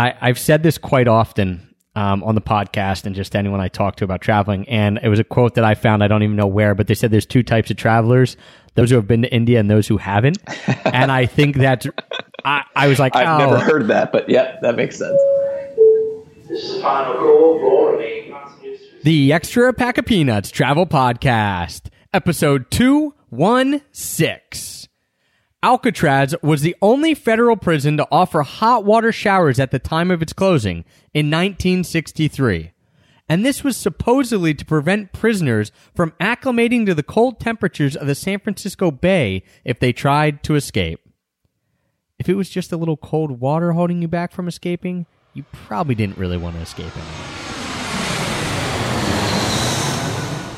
I, I've said this quite often um, on the podcast and just anyone I talk to about traveling. And it was a quote that I found. I don't even know where, but they said there's two types of travelers: those who have been to India and those who haven't. and I think that I, I was like, I've oh. never heard that, but yeah, that makes sense. This is the final call for. The Extra Pack of Peanuts Travel Podcast, episode 216. Alcatraz was the only federal prison to offer hot water showers at the time of its closing in 1963. And this was supposedly to prevent prisoners from acclimating to the cold temperatures of the San Francisco Bay if they tried to escape. If it was just a little cold water holding you back from escaping, you probably didn't really want to escape anyway.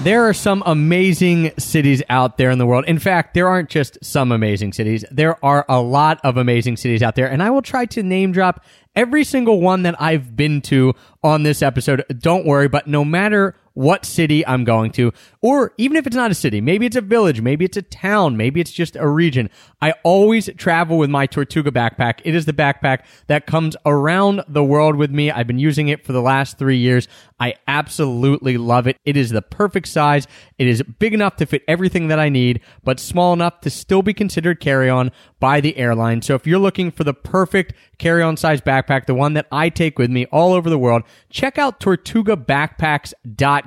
There are some amazing cities out there in the world. In fact, there aren't just some amazing cities. There are a lot of amazing cities out there. And I will try to name drop every single one that I've been to on this episode. Don't worry, but no matter what city I'm going to, or even if it's not a city, maybe it's a village, maybe it's a town, maybe it's just a region. I always travel with my Tortuga backpack. It is the backpack that comes around the world with me. I've been using it for the last three years. I absolutely love it. It is the perfect size. It is big enough to fit everything that I need, but small enough to still be considered carry on by the airline. So if you're looking for the perfect carry on size backpack, the one that I take with me all over the world, check out tortugabackpacks.com.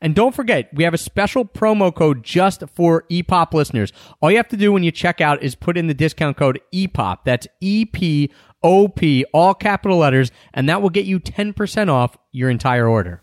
And don't forget, we have a special promo code just for EPOP listeners. All you have to do when you check out is put in the discount code EPOP. That's E P O P, all capital letters, and that will get you 10% off your entire order.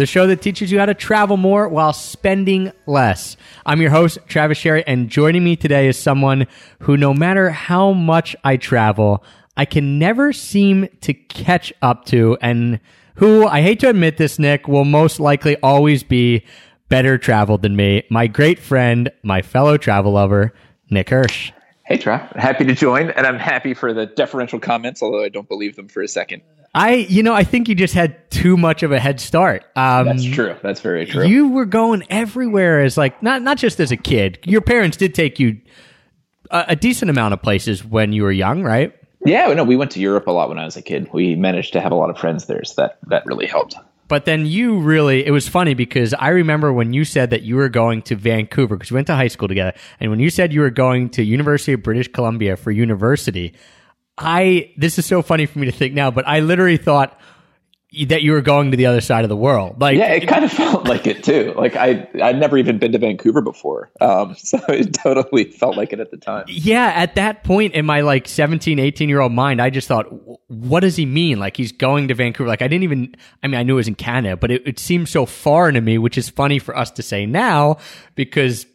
the show that teaches you how to travel more while spending less. I'm your host, Travis Sherry, and joining me today is someone who, no matter how much I travel, I can never seem to catch up to, and who, I hate to admit this, Nick, will most likely always be better traveled than me. My great friend, my fellow travel lover, Nick Hirsch. Hey, Trav. Happy to join, and I'm happy for the deferential comments, although I don't believe them for a second. I, you know, I think you just had too much of a head start. Um, That's true. That's very true. You were going everywhere as like not not just as a kid. Your parents did take you a, a decent amount of places when you were young, right? yeah, no, we went to Europe a lot when I was a kid. We managed to have a lot of friends there, so that that really helped. But then you really, it was funny because I remember when you said that you were going to Vancouver because we went to high school together. And when you said you were going to University of British Columbia for university, I, this is so funny for me to think now, but I literally thought that you were going to the other side of the world. Like, Yeah, it kind of felt like it too. Like I, I'd never even been to Vancouver before, um, so it totally felt like it at the time. yeah, at that point in my like 17, 18 year old mind, I just thought, what does he mean? Like he's going to Vancouver. Like I didn't even, I mean, I knew it was in Canada, but it, it seemed so foreign to me, which is funny for us to say now because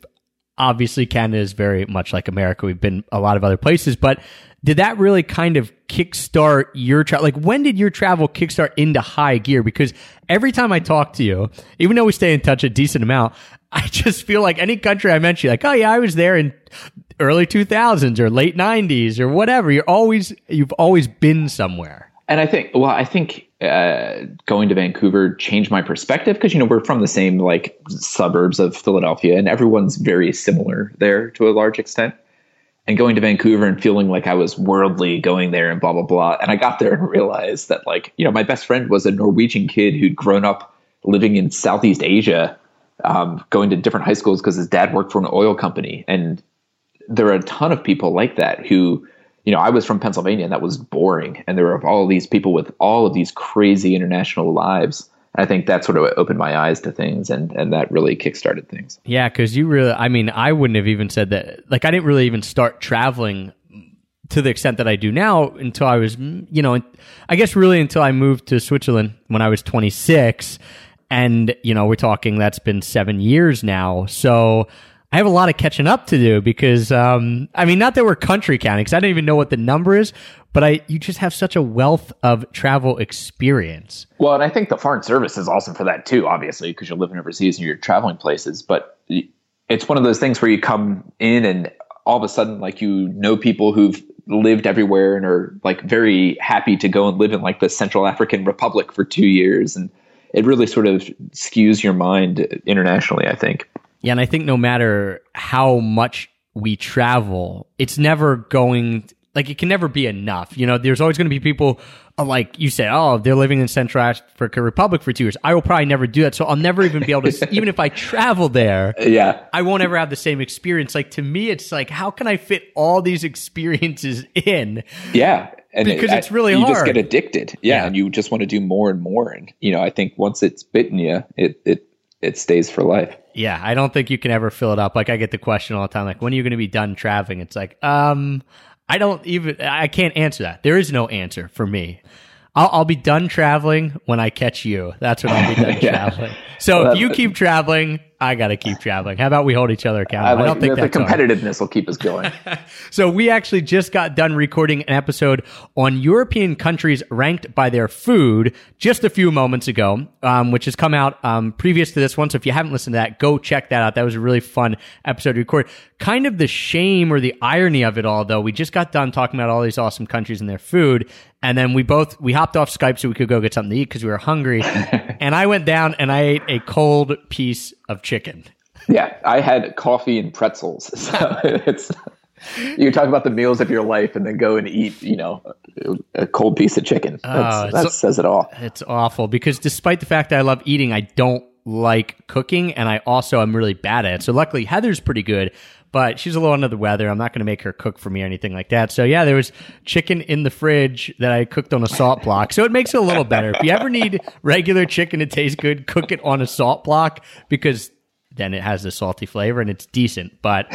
obviously Canada is very much like America. We've been a lot of other places, but did that really kind of kickstart your travel? Like when did your travel kickstart into high gear? Because every time I talk to you, even though we stay in touch a decent amount, I just feel like any country I mention, like, oh yeah, I was there in early 2000s or late 90s or whatever. You're always, you've always been somewhere. And I think, well, I think uh, going to Vancouver changed my perspective because you know we're from the same like suburbs of Philadelphia, and everyone's very similar there to a large extent. And going to Vancouver and feeling like I was worldly going there and blah blah blah. And I got there and realized that like you know my best friend was a Norwegian kid who'd grown up living in Southeast Asia, um, going to different high schools because his dad worked for an oil company, and there are a ton of people like that who you know, I was from Pennsylvania and that was boring. And there were all these people with all of these crazy international lives. I think that sort of opened my eyes to things and, and that really kickstarted things. Yeah, because you really, I mean, I wouldn't have even said that. Like, I didn't really even start traveling to the extent that I do now until I was, mm, you know, I guess really until I moved to Switzerland when I was 26. And, you know, we're talking that's been seven years now. So I have a lot of catching up to do because, um, I mean, not that we're country counting because I don't even know what the number is, but I, you just have such a wealth of travel experience. Well, and I think the foreign service is awesome for that too, obviously, because you're living overseas and you're traveling places. But it's one of those things where you come in and all of a sudden, like you know people who've lived everywhere and are like very happy to go and live in like the Central African Republic for two years, and it really sort of skews your mind internationally. I think. Yeah, and I think no matter how much we travel, it's never going like it can never be enough. You know, there's always going to be people uh, like you said, oh, they're living in Central Africa Republic for two years. I will probably never do that, so I'll never even be able to. even if I travel there, Yeah. I won't ever have the same experience. Like to me, it's like how can I fit all these experiences in? Yeah. And Because it's really hard. you just get addicted. Yeah, Yeah. And you just want to do more and more. And, you know, I think once it's bitten you, it, it, it stays for life. Yeah, I don't think you can ever fill it up. Like I get the question all the time, like when are you going to be done traveling? It's like, um, I don't even, I can't answer that. There is no answer for me. I'll, I'll be done traveling when I catch you. That's when I'll be done Yeah. traveling. So Well, if you keep traveling, I got to keep traveling. How about we hold each other accountable? I, like don't think the, the hard. competitiveness will keep us going. So we actually just got done recording an episode on European countries ranked by their food just a few moments ago, um, which has come out um, previous to this one. So if you haven't listened to that, go check that out. That was a really fun episode to record. Kind of the shame or the irony of it all, though, we just got done talking about all these awesome countries and their food, and then we both we hopped off Skype so we could go get something to eat because we were hungry. and I went down and I ate a cold piece of chicken. yeah. I had coffee and pretzels. So it's, you talk about the meals of your life and then go and eat, you know, a, cold piece of chicken. Ah, That's, Oh, that says it all. It's awful because despite the fact that I love eating, I don't like cooking and I also am really bad at it. So luckily Heather's pretty good, but she's a little under the weather. I'm not going to make her cook for me or anything like that. So yeah, there was chicken in the fridge that I cooked on a salt block. So it makes it a little better. If you ever need regular chicken to taste good, cook it on a salt block because then it has the salty flavor and it's decent. But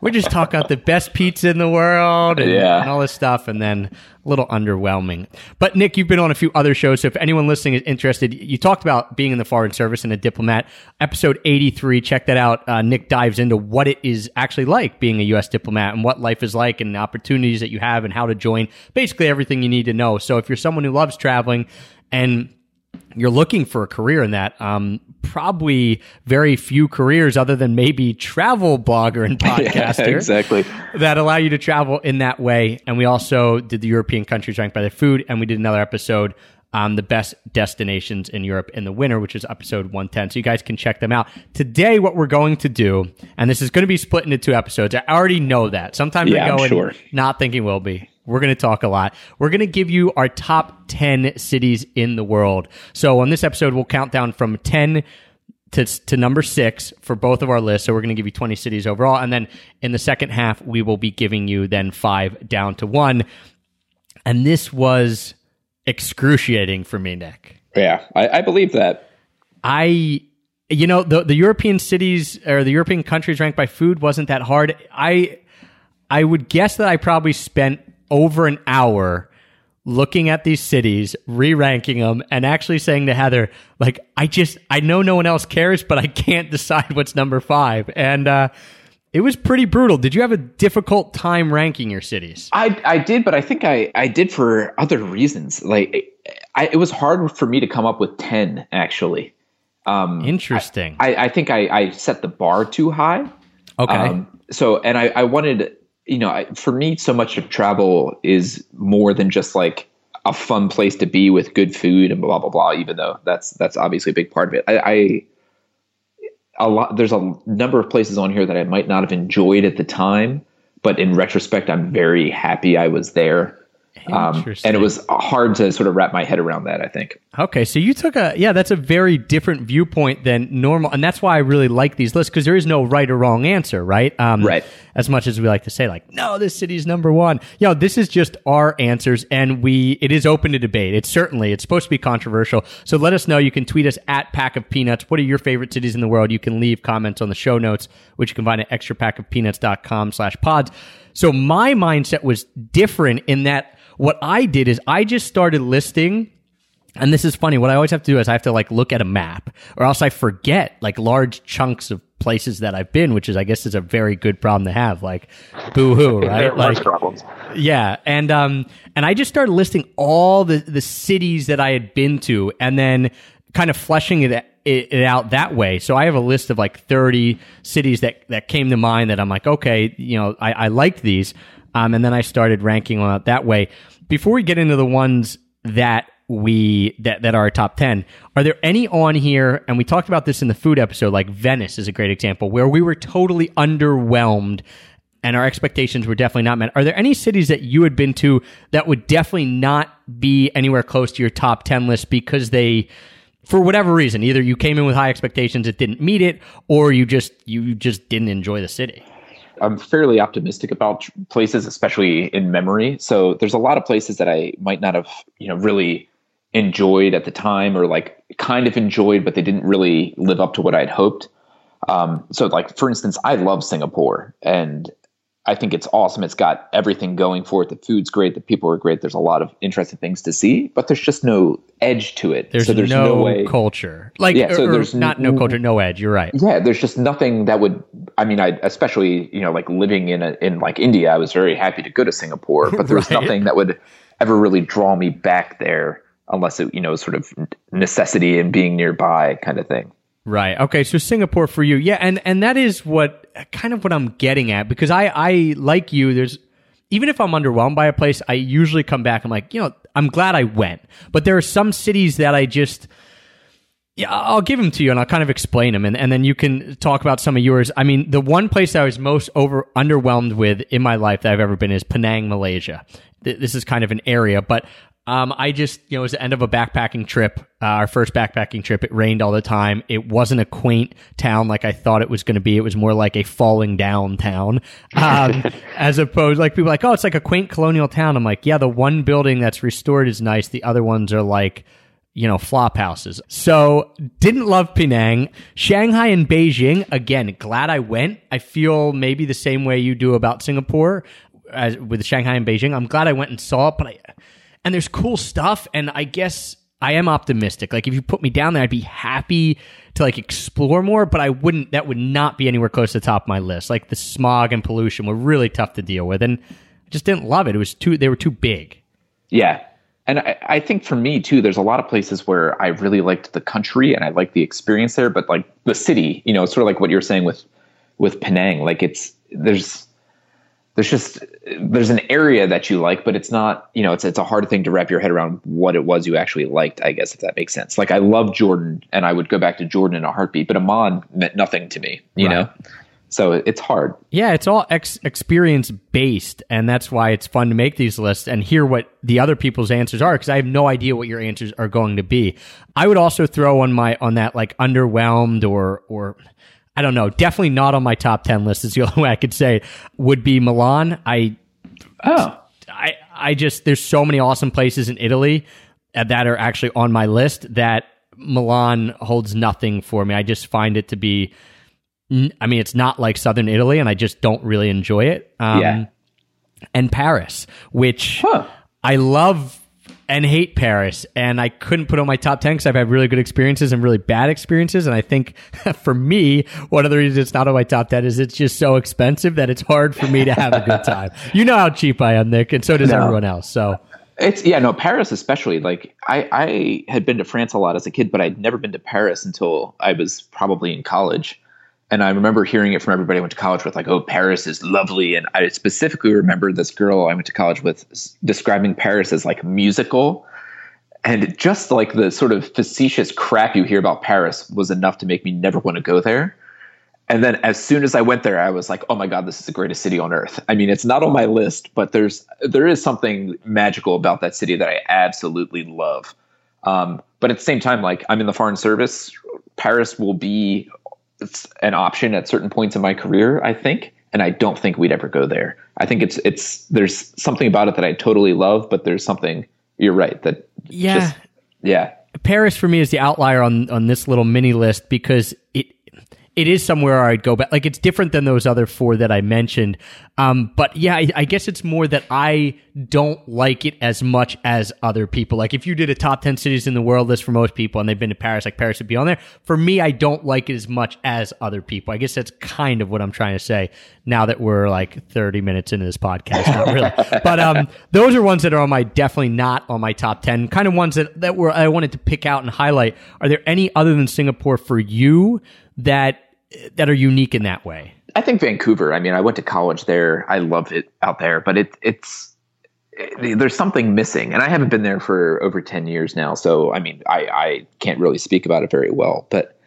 we're just talking about the best pizza in the world and, Yeah. and all this stuff, and then a little underwhelming. But Nick, you've been on a few other shows, so if anyone listening is interested, you talked about being in the foreign service and a diplomat. Episode eighty-three, check that out. Uh, Nick dives into what it is actually like being a U.S. diplomat and what life is like and the opportunities that you have and how to join. Basically, everything you need to know. So if you're someone who loves traveling and you're looking for a career in that, um, probably very few careers other than maybe travel blogger and podcaster exactly. that allow you to travel in that way. And we also did the European countries ranked by their food, and we did another episode on the best destinations in Europe in the winter, which is episode 110. So you guys can check them out. Today, what we're going to do, and this is going to be split into two episodes. I already know that. Sometimes Yeah, I go I'm sure. not thinking we'll be. We're going to talk a lot. We're going to give you our top 10 cities in the world. So on this episode, we'll count down from 10 to, to number six for both of our lists. So we're going to give you 20 cities overall. And then in the second half, we will be giving you then five down to one. And this was excruciating for me, Nick. Yeah. I, I believe that. I, you know, the the European cities or the European countries ranked by food wasn't that hard. I, I would guess that I probably spent over an hour looking at these cities, re-ranking them, and actually saying to Heather, like, I just, I know no one else cares, but I can't decide what's number five. And uh, it was pretty brutal. Did you have a difficult time ranking your cities? I I did, but I think I I did for other reasons. Like I, it was hard for me to come up with ten actually. Um, Interesting. I, I think I, I set the bar too high. okay. Um, so, and I, I wanted, you know, I, for me, so much of travel is more than just like a fun place to be with good food and blah blah blah. Even though that's that's obviously a big part of it. I, I a lot. There's a number of places on here that I might not have enjoyed at the time, but in retrospect, I'm very happy I was there. Um, and it was hard to sort of wrap my head around that. I think. Okay, so you took a yeah, that's a very different viewpoint than normal, and that's why I really like these lists because there is no right or wrong answer, right? Um, Right. As much as we like to say, like, no, this city's number one. You know, this is just our answers, and we it is open to debate. It's certainly it's supposed to be controversial. So let us know. You can tweet us at Pack of Peanuts. What are your favorite cities in the world? You can leave comments on the show notes, which you can find at extrapackofpeanuts.com slash pods. So my mindset was different in that what I did is I just started listing And this is funny. What I always have to do is I have to like look at a map or else I forget like large chunks of places that I've been, which is, I guess, is a very good problem to have. Like, boo hoo, right? Like, problems. yeah, and um, and I just started listing all the the cities that I had been to, and then kind of fleshing it, it it out that way. So I have a list of like thirty cities that that came to mind that I'm like, okay, you know, I, I liked these, um, and then I started ranking them out that way. Before we get into the ones that we that that are top 10 are there any on here and we talked about this in the food episode like venice is a great example where we were totally underwhelmed and our expectations were definitely not met. Are there any cities that you had been to that would definitely not be anywhere close to your top 10 list because they for whatever reason either you came in with high expectations it didn't meet it or you just you just didn't enjoy the city I'm fairly optimistic about places, especially in memory. So there's a lot of places that I might not have, you know, really enjoyed at the time, or like kind of enjoyed, but they didn't really live up to what I'd hoped. Um, so, like for instance, I love Singapore, and I think it's awesome. It's got everything going for it. The food's great. The people are great. There's a lot of interesting things to see, but there's just no edge to it. there's, so there's no, no, way. culture like Yeah, so there's not no culture no edge you're right yeah there's just nothing that would i mean i especially you know like living in a, in like india i was very happy to go to singapore but there was Right. nothing that would ever really draw me back there unless it you know sort of necessity and being nearby kind of thing Right. Okay. So Singapore for you, yeah, and and that is what kind of what I'm getting at because I I like you. There's even if I'm underwhelmed by a place, I usually come back. I'm like, you know, I'm glad I went. But there are some cities that I just. Yeah, I'll give them to you and I'll kind of explain them and, and then you can talk about some of yours. I mean, the one place I was most over underwhelmed with in my life that I've ever been is Penang, Malaysia. Th- This is kind of an area, but um, I just, you know, it was the end of a backpacking trip, uh, our first backpacking trip. It rained all the time. It wasn't a quaint town like I thought it was going to be. It was more like a falling down town, um, as opposed like people like, oh, it's like a quaint colonial town. I'm like, yeah, the one building that's restored is nice. The other ones are like, you know, flop houses. So didn't love Penang. Shanghai and Beijing, again, glad I went. I feel maybe the same way you do about Singapore as with Shanghai and Beijing. I'm glad I went and saw it, but I, and there's cool stuff. And I guess I am optimistic. Like if you put me down there, I'd be happy to like explore more, but I wouldn't, that would not be anywhere close to the top of my list. Like the smog and pollution were really tough to deal with. And I just didn't love it. It was too, they were too big. yeah and I, I think for me too there's a lot of places where i really liked the country and i liked the experience there but like the city you know it's sort of like what you're saying with with penang like it's there's there's just there's an area that you like but it's not you know it's it's a hard thing to wrap your head around what it was you actually liked i guess if that makes sense like i love jordan and i would go back to jordan in a heartbeat but Amman meant nothing to me you Right. know so it's hard Yeah, it's all ex- experience based, and that's why it's fun to make these lists and hear what the other people's answers are because I have no idea what your answers are going to be. I would also throw on my on that like underwhelmed or or I don't know, definitely not on my top ten list. Is the only way I could say it, would be Milan. I oh I I just there's so many awesome places in Italy uh, that are actually on my list that Milan holds nothing for me. I just find it to be I mean it's not like southern Italy and I just don't really enjoy it. Um Yeah. and Paris, which Huh. I love and hate Paris, and I couldn't put on my top 10 because I've had really good experiences and really bad experiences. And I think for me, one of the reasons it's not on my top 10 is it's just so expensive that it's hard for me to have a good time. You know how cheap I am, Nick, and so does No. everyone else. So, It's yeah, no, Paris especially. Like I, I had been to France a lot as a kid, but I'd never been to Paris until I was probably in college. And I remember hearing it from everybody I went to college with, like, "Oh, Paris is lovely." And I specifically remember this girl I went to college with describing Paris as like musical, and just like the sort of facetious crap you hear about Paris was enough to make me never want to go there. And then as soon as I went there, I was like, "Oh my god, this is the greatest city on earth." I mean, it's not on my list, but there's there is something magical about that city that I absolutely love. Um, but at the same time, like I'm in the foreign service, Paris will be an option at certain points in my career, I think. And I don't think we'd ever go there. I think it's it's there's something about it that I totally love, but there's something you're right that Yeah. just, yeah Paris for me is the outlier on on this little mini list because it is somewhere I'd go back. Like it's different than those other four that I mentioned. Um, but yeah, I, I guess it's more that I don't like it as much as other people. Like if you did a top 10 cities in the world list for most people and they've been to Paris, like Paris would be on there. For me, I don't like it as much as other people. I guess that's kind of what I'm trying to say now that we're like 30 minutes into this podcast. Not really. but, um, those are ones that are on my, definitely not on my top 10 kind of ones that, that were, I wanted to pick out and highlight. Are there any other than Singapore for you that that are unique in that way? I think Vancouver. I mean, I went to college there. I love it out there, but it, it's it, there's something missing, and I haven't been there for over ten years now. So, I mean, I, I can't really speak about it very well. But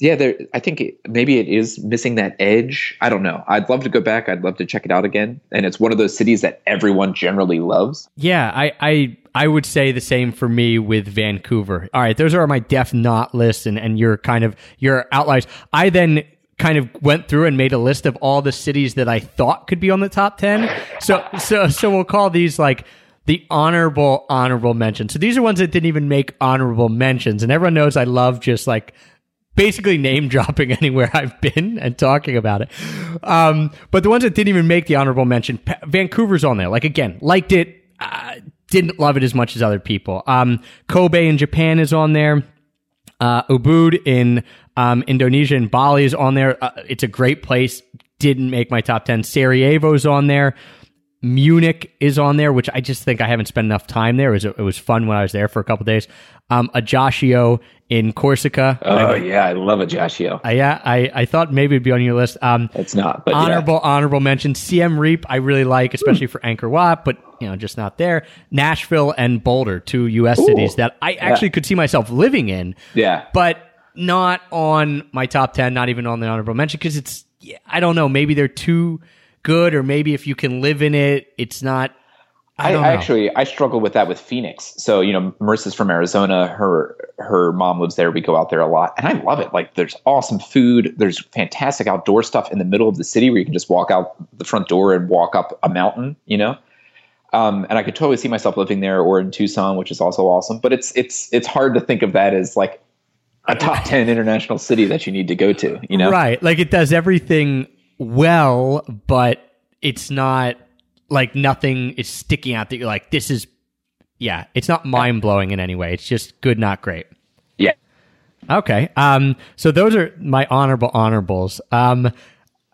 yeah, there. I think it, maybe it is missing that edge. I don't know. I'd love to go back. I'd love to check it out again. And it's one of those cities that everyone generally loves. Yeah, I, I I would say the same for me with Vancouver. All right, those are my def not lists, and and your kind of your outliers. I then kind of went through and made a list of all the cities that I thought could be on the top 10. So so so we'll call these like the honorable honorable mentions. So these are ones that didn't even make honorable mentions and everyone knows I love just like basically name dropping anywhere I've been and talking about it. Um, but the ones that didn't even make the honorable mention, Vancouver's on there. Like again, liked it, uh, didn't love it as much as other people. Um, Kobe in Japan is on there. Uh, Ubud in um, Indonesia and Bali is on there. Uh, it's a great place. Didn't make my top 10. Sarajevo's on there. Munich is on there, which I just think I haven't spent enough time there. It was, it was fun when I was there for a couple days. Um, Ajaccio in Corsica. Oh yeah, I love Ajaccio. Uh, yeah, I, I thought maybe it'd be on your list. Um, It's not, but yeah. honorable honorable mention. Siem Reap I really like, especially for Angkor Wat, but you know just not there. Nashville and Boulder, two U.S. cities that I actually could see myself living in. Yeah. but not on my top ten. Not even on the honorable mention because it's I don't know. Maybe they're too good, or maybe if you can live in it, it's not. I I, don't I actually I struggle with that with Phoenix. So you know, Marissa's from Arizona. Her her mom lives there. We go out there a lot, and I love it. Like, there's awesome food. There's fantastic outdoor stuff in the middle of the city where you can just walk out the front door and walk up a mountain. You know, um, and I could totally see myself living there or in Tucson, which is also awesome. But it's it's it's hard to think of that as like a top ten international city that you need to go to. You know, Right. Like it does everything well, but it's not like nothing is sticking out that you're like, this is, yeah, it's not mind blowing in any way. It's just good, not great. Yeah. Okay. Um, so those are my honorable honorables. Um,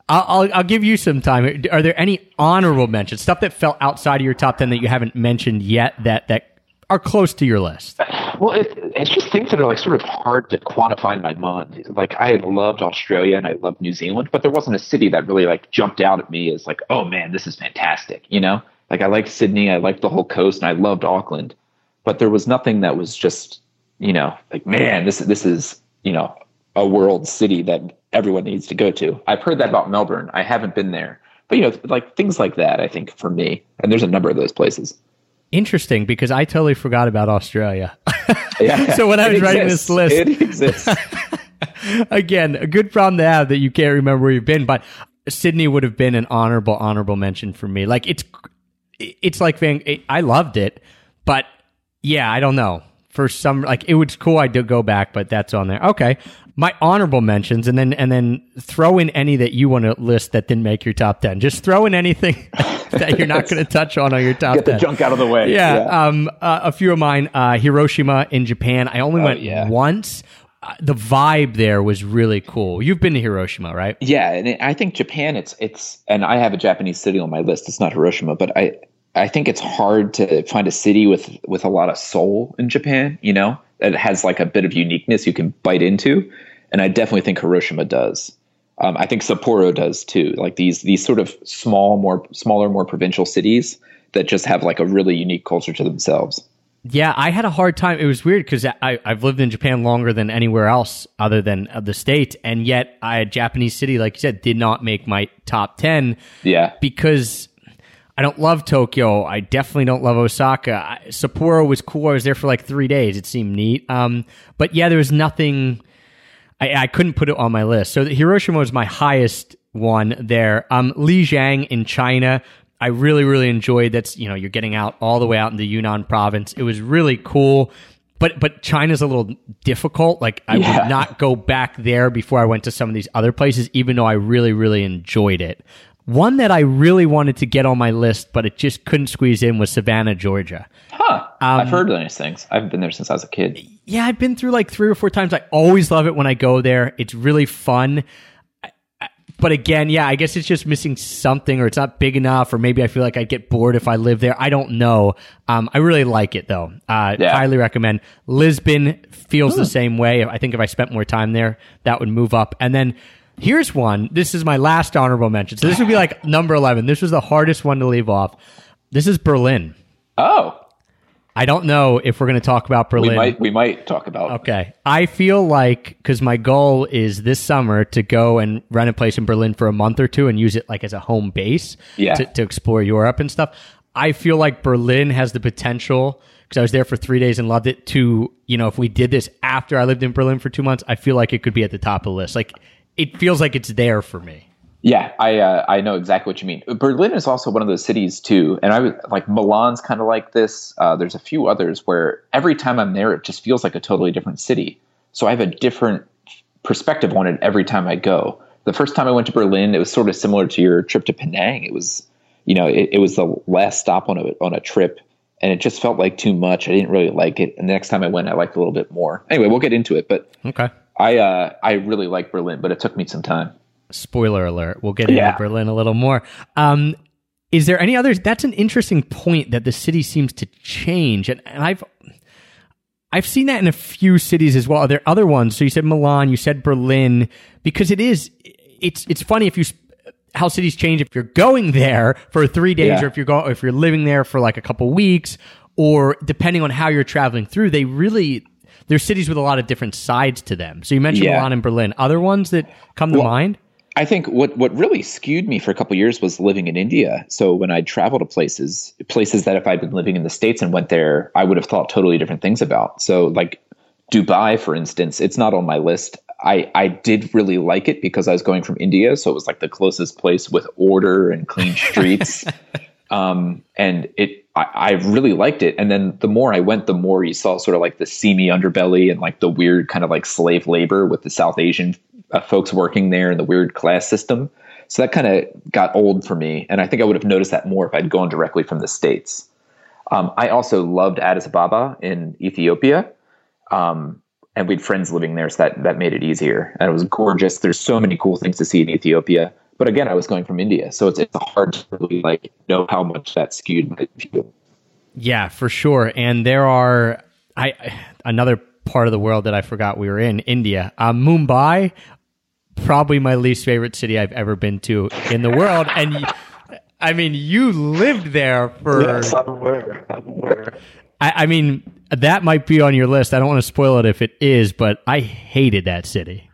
I'll, I'll, I'll give you some time. Are there any honorable mentions, stuff that fell outside of your top 10 that you haven't mentioned yet that, that are close to your list? Well, it, it's just things that are like sort of hard to quantify in my mind. Like I loved Australia and I loved New Zealand, but there wasn't a city that really like jumped out at me as like, oh man, this is fantastic. You know, like I liked Sydney, I liked the whole coast, and I loved Auckland, but there was nothing that was just, you know, like man, this this is you know a world city that everyone needs to go to. I've heard that about Melbourne. I haven't been there, but you know, like things like that. I think for me, and there's a number of those places. Interesting because I totally forgot about Australia. Yeah. So when I was writing exists. this list- it exists. Again, a good problem to have that you can't remember where you've been, but Sydney would have been an honorable, honorable mention for me. Like it's, it's like Van. I loved it, but yeah, I don't know. For some, like it was cool. I did go back, but that's on there. Okay, my honorable mentions, and then and then throw in any that you want to list that didn't make your top ten. Just throw in anything that you're not going to touch on on your top Get the junk out of the way. Yeah, um, uh, a few of mine. Uh, Hiroshima in Japan. I only went Oh, yeah. once. Uh, the vibe there was really cool. You've been to Hiroshima, right? Yeah, and it, I think Japan. It's it's, and I have a Japanese city on my list. It's not Hiroshima, but I I think it's hard to find a city with with a lot of soul in Japan. You know, that has like a bit of uniqueness you can bite into, and I definitely think Hiroshima does. Um, I think Sapporo does too. Like these these sort of small, more smaller, more provincial cities that just have like a really unique culture to themselves. Yeah, I had a hard time. It was weird because I've lived in Japan longer than anywhere else other than the state, And yet, I, a Japanese city, like you said, did not make my top 10 Yeah, because I don't love Tokyo. I definitely don't love Osaka. I, Sapporo was cool. I was there for like three days. It seemed neat. Um, but yeah, there was nothing. I, I couldn't put it on my list. So Hiroshima was my highest one there. Um, Lijiang in China. I really, really enjoyed that's, you know, you're getting out all the way out in the Yunnan province. It was really cool. but but China's a little difficult. Like I Yeah. would not go back there before I went to some of these other places, even though I really really enjoyed it. One that I really wanted to get on my list, but it just couldn't squeeze in was Savannah, Georgia. Huh. Um, I've heard of nice things. I haven't been there since I was a kid. Yeah, I've been through like three or four times. I always love it when I go there. It's really fun. I- I- But again, yeah, I guess it's just missing something, or it's not big enough, or maybe I feel like I'd get bored if I live there. I don't know. Um, I really like it though. Uh, Yeah. Highly recommend. Lisbon feels the same way. I think if I spent more time there, that would move up. And then here's one. This is my last honorable mention. So this would be like number eleven. This was the hardest one to leave off. This is Berlin. Oh, I don't know if we're going to talk about Berlin. we might we might talk about. Okay. I feel like because my goal is this summer to go and rent a place in Berlin for a month or two and use it like as a home base Yeah. to, to explore Europe and stuff. I feel like Berlin has the potential because I was there for three days and loved it. To you know, if we did this after I lived in Berlin for two months, I feel like it could be at the top of the list. Like it feels like it's there for me. Yeah, I uh, I know exactly what you mean. Berlin is also one of those cities too, and I was like Milan's kind of like this. Uh, there's a few others where every time I'm there, it just feels like a totally different city. So I have a different perspective on it every time I go. The first time I went to Berlin, it was sort of similar to your trip to Penang. It was, you know, it, it was the last stop on a on a trip, and it just felt like too much. I didn't really like it. And the next time I went, I liked it a little bit more. Anyway, we'll get into it, but Okay. I uh, I really like Berlin, but it took me some time. Spoiler alert. We'll get into Yeah. Berlin a little more. Um, is there any others? That's an interesting point that the city seems to change, and, and I've I've seen that in a few cities as well. Are there other ones? So you said Milan, you said Berlin, because it is. It's it's funny if you how cities change if you're going there for three days Yeah. or if you're going if you're living there for like a couple weeks or depending on how you're traveling through. They really there's cities with a lot of different sides to them. So you mentioned Yeah. Milan and Berlin. Other ones that come to Well, mind? I think what what really skewed me for a couple years was living in India. So when I travel to places, places that if I'd been living in the states and went there, I would have thought totally different things about. So like Dubai, for instance, it's not on my list. I I did really like it because I was going from India, so it was like the closest place with order and clean streets. um, and it I, I really liked it. And then the more I went, the more you saw sort of like the seamy underbelly and like the weird kind of like slave labor with the South Asian uh, folks working there and the weird class system. So that kind of got old for me, and I think I would have noticed that more if I'd gone directly from the states. Um, I also loved Addis Ababa in Ethiopia, um, and we had friends living there, so that that made it easier. And it was gorgeous. There's so many cool things to see in Ethiopia. But again, I was going from India, so it's it's hard to really like know how much that skewed my view. Yeah, for sure. And there are I another part of the world that I forgot we were in, India. Uh, Mumbai, probably my least favorite city I've ever been to in the world. And I mean, you lived there for. I'm aware. I'm aware. I, I mean, that might be on your list. I don't want to spoil it if it is, but I hated that city.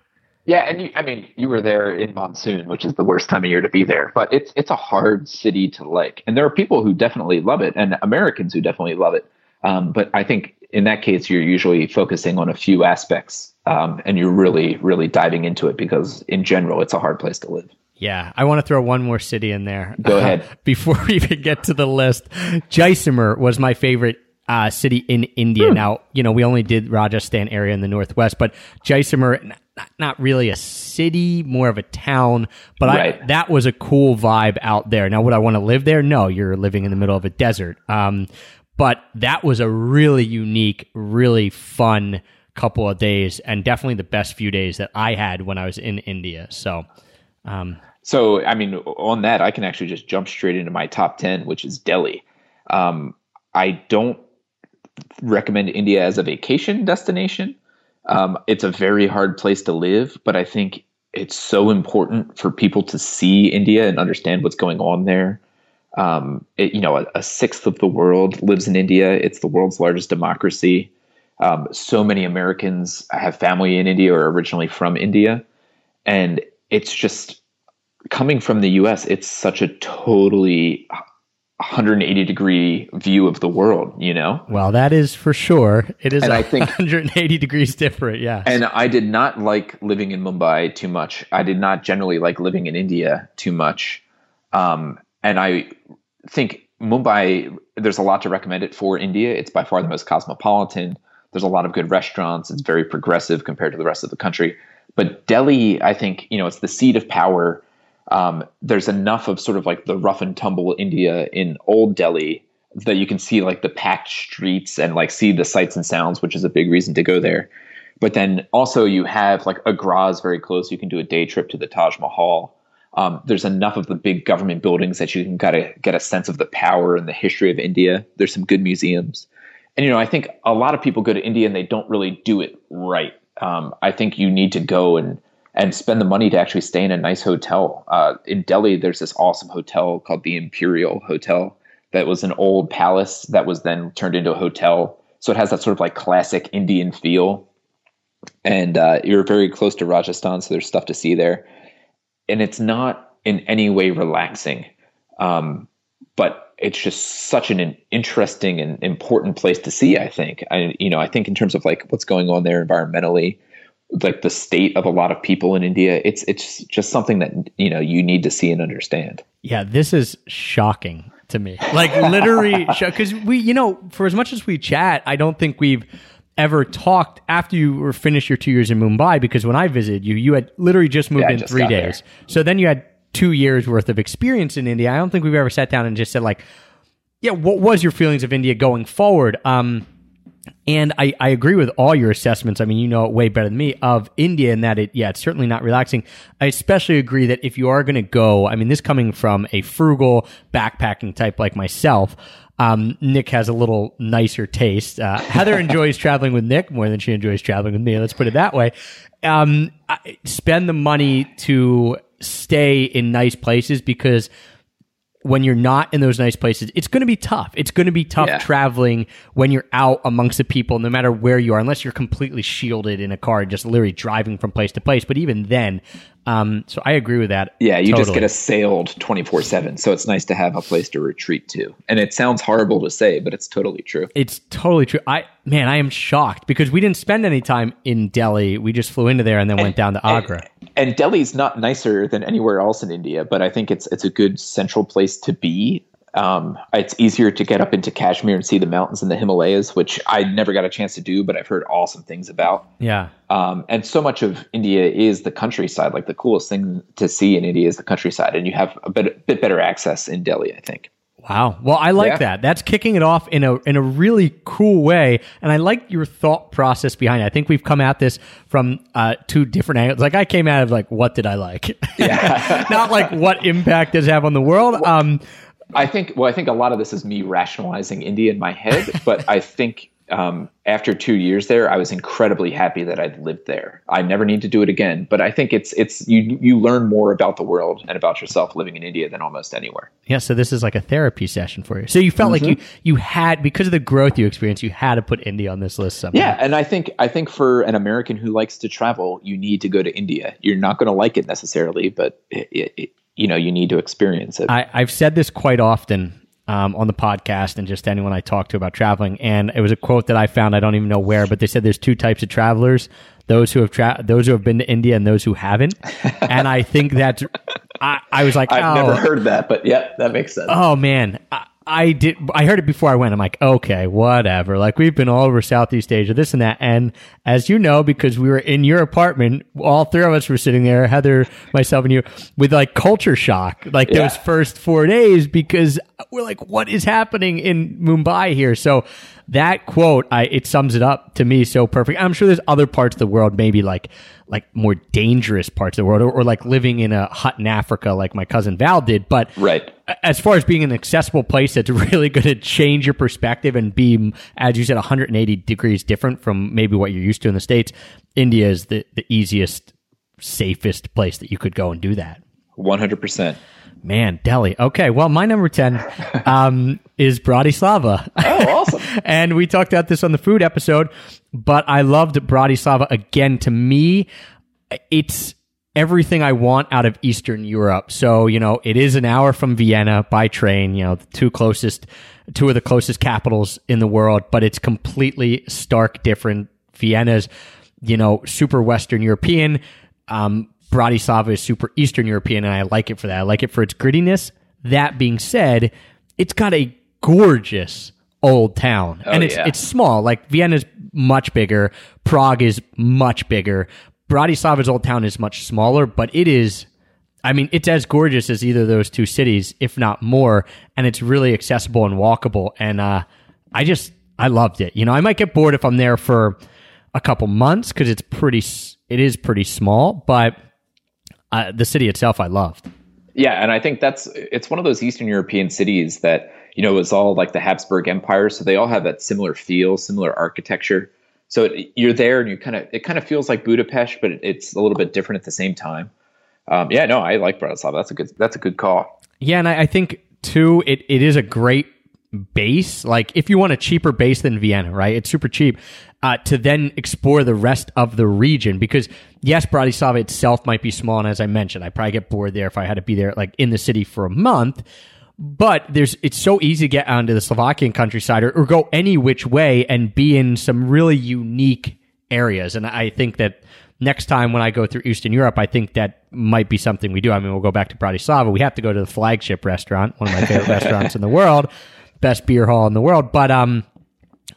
Yeah, and you, I mean, you were there in monsoon, which is the worst time of year to be there. But it's it's a hard city to like, and there are people who definitely love it, and Americans who definitely love it. Um, but I think in that case, you're usually focusing on a few aspects, um, and you're really really diving into it because in general, it's a hard place to live. Yeah, I want to throw one more city in there. Go ahead. before we even get to the list, Jaisalmer was my favorite uh, city in India. Now, you know, we only did Rajasthan area in the northwest, but Jaisalmer, not, not really a city, more of a town. But I, that was a cool vibe out there. Now, would I want to live there? No, you're living in the middle of a desert. Um, but that was a really unique, really fun couple of days, and definitely the best few days that I had when I was in India. So. Um, So, I mean, on that, I can actually just jump straight into my top 10, which is Delhi. Um, I don't recommend India as a vacation destination. Um, it's a very hard place to live, but I think it's so important for people to see India and understand what's going on there. Um, it, you know, a, a sixth of the world lives in India. It's the world's largest democracy. Um, so many Americans have family in India or originally from India. And it's just coming from the US, it's such a totally 180 degree view of the world, you know? Well, that is for sure. It is And I think- 180 degrees different. Yeah. And I did not like living in Mumbai too much. I did not generally like living in India too much. Um, and I think Mumbai, there's a lot to recommend it for India. It's by far the most cosmopolitan. There's a lot of good restaurants. It's very progressive compared to the rest of the country. But Delhi, I think, you know, it's the seat of power. Um, there's enough of sort of like the rough and tumble India in old Delhi that you can see like the packed streets and like see the sights and sounds, which is a big reason to go there. But then also you have like Agra is very close. You can do a day trip to the Taj Mahal. Um, there's enough of the big government buildings that you can kind of get a sense of the power and the history of India. There's some good museums, and you know I think a lot of people go to India and they don't really do it right. Um, I think you need to go and and spend the money to actually stay in a nice hotel. Uh, in Delhi, there's this awesome hotel called the Imperial Hotel that was an old palace that was then turned into a hotel. So it has that sort of like classic Indian feel. And uh, you're very close to Rajasthan, so there's stuff to see there. And it's not in any way relaxing, um, but it's just such an interesting and important place to see. I think. I, you know, I think in terms of like what's going on there environmentally, like the state of a lot of people in India, it's it's just something that you know you need to see and understand. Yeah, this is shocking to me. Like literally, because we, you know, for as much as we chat, I don't think we've ever talked after you were finished your two years in Mumbai. Because when I visited you, you had literally just moved Yeah, in just three days. there. So then you had two years worth of experience in India. I don't think we've ever sat down and just said like, yeah, what was your feelings of India going forward? Um, and I, I agree with all your assessments. I mean, you know it way better than me of India in that it, yeah, it's certainly not relaxing. I especially agree that if you are going to go, I mean, this coming from a frugal backpacking type like myself, um, Nick has a little nicer taste. Uh, Heather enjoys traveling with Nick more than she enjoys traveling with me. Let's put it that way. Um, I, spend the money to stay in nice places because when you're not in those nice places, it's going to be tough. It's going to be tough Yeah. traveling when you're out amongst the people, no matter where you are, unless you're completely shielded in a car, just literally driving from place to place. But even then, um, so I agree with that. Yeah, you just totally. get assailed 24 7. So it's nice to have a place to retreat to. And it sounds horrible to say, but it's totally true. It's totally true. I man, I am shocked because we didn't spend any time in Delhi. We just flew into there and then went down to Agra. And Delhi's not nicer than anywhere else in India, but I think it's it's a good central place to be. Um, it's easier to get up into Kashmir and see the mountains in the Himalayas, which I never got a chance to do, but I've heard awesome things about. yeah. Um, and so much of India is the countryside. Like the coolest thing to see in India is the countryside, and you have a bit, bit better access in Delhi, I think. Wow. Well, I like Yeah. that. That's kicking it off in a in a really cool way, and I like your thought process behind it. I think we've come at this from uh, two different angles. Like I came out of like, what did I like? Yeah. Not like what impact does it have on the world. Um, I think well, I think a lot of this is me rationalizing India in my head, but I think um, after two years there, I was incredibly happy that I'd lived there. I never need to do it again, but I think it's it's you you learn more about the world and about yourself living in India than almost anywhere. yeah. So this is like a therapy session for you. So you felt like you you had because of the growth you experienced, you had to put India on this list somehow. Yeah, and I think I think for an American who likes to travel, you need to go to India. You're not going to like it necessarily, but it, it, you know you need to experience it. I, I've said this quite often um, on the podcast and just anyone I talk to about traveling. And it was a quote that I found. I don't even know where, but they said there's two types of travelers: those who have tra- those who have been to India and those who haven't. and I think that's. I, I was like, I've oh, never heard that, but yeah, that makes sense. oh man. I, I did. I heard it before I went. I'm like, okay, whatever. Like we've been all over Southeast Asia, this and that. And as you know, because we were in your apartment, all three of us were sitting there, Heather, myself, and you, with like culture shock, like Yeah. those first four days, because we're like, what is happening in Mumbai here? So that quote, I it sums it up to me so perfect. I'm sure there's other parts of the world, maybe like like more dangerous parts of the world, or, or like living in a hut in Africa, like my cousin Val did. But Right. As far as being an accessible place that's really going to change your perspective and be, as you said, 180 degrees different from maybe what you're used to in the States, India is the, the easiest, safest place that you could go and do that. One hundred percent. Man, Delhi. Okay, well, my number 10 um, is Bratislava. Oh, awesome. and we talked about this on the food episode, but I loved Bratislava again. To me, it's everything I want out of Eastern Europe. So, you know, it is an hour from Vienna by train, you know, the two closest, two of the closest capitals in the world, but it's completely stark different. Vienna's, you know, super Western European. Um, Bratislava is super Eastern European, and I like it for that. I like it for its grittiness. That being said, it's got a gorgeous old town, and it's yeah. it's small. Like Vienna's much bigger. Prague is much bigger. Bratislav's old town is much smaller, but it is. I mean, it's as gorgeous as either of those two cities, if not more, and it's really accessible and walkable. And uh, I just I loved it. You know, I might get bored if I'm there for a couple months because it's pretty it is pretty small, but uh, the city itself I loved. Yeah, and I think that's it's one of those Eastern European cities that you know is all like the Habsburg Empire, so they all have that similar feel, similar architecture. So it, you're there, and you kind of it kind of feels like Budapest, but it, it's a little bit different at the same time. Um, yeah, no, I like Bratislava. That's a good that's a good call. Yeah, and I, I think too, it, it is a great base. Like if you want a cheaper base than Vienna, right? It's super cheap uh, to then explore the rest of the region because yes, Bratislava itself might be small, and as I mentioned, I probably get bored there if I had to be there like in the city for a month. But there's it's so easy to get onto the Slovakian countryside or, or go any which way and be in some really unique areas. And I think that next time when I go through Eastern Europe, I think that might be something we do. I mean, we'll go back to Bratislava. We have to go to the flagship restaurant, one of my favorite restaurants in the world, best beer hall in the world. But um,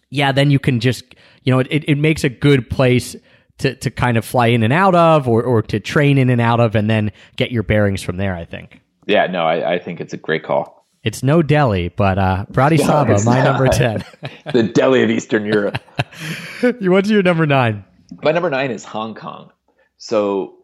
yeah, then you can just you know it, it makes a good place to to kind of fly in and out of, or or to train in and out of, and then get your bearings from there. I think. Yeah, no, I, I think it's a great call. It's no Delhi, but uh, Bratislava, it's my not. number 10. The Delhi of Eastern Europe. you went to your number nine? My number nine is Hong Kong. So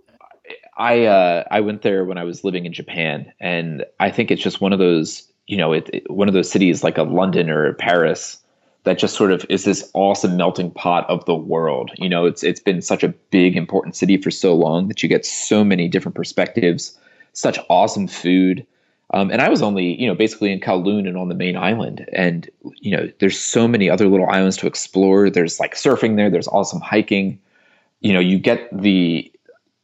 I uh, I went there when I was living in Japan, and I think it's just one of those you know it, it- one of those cities like a London or a Paris that just sort of is this awesome melting pot of the world. You know, it's it's been such a big important city for so long that you get so many different perspectives, such awesome food. Um, and I was only, you know, basically in Kowloon and on the main island. And, you know, there's so many other little islands to explore. There's like surfing there. There's awesome hiking. You know, you get the,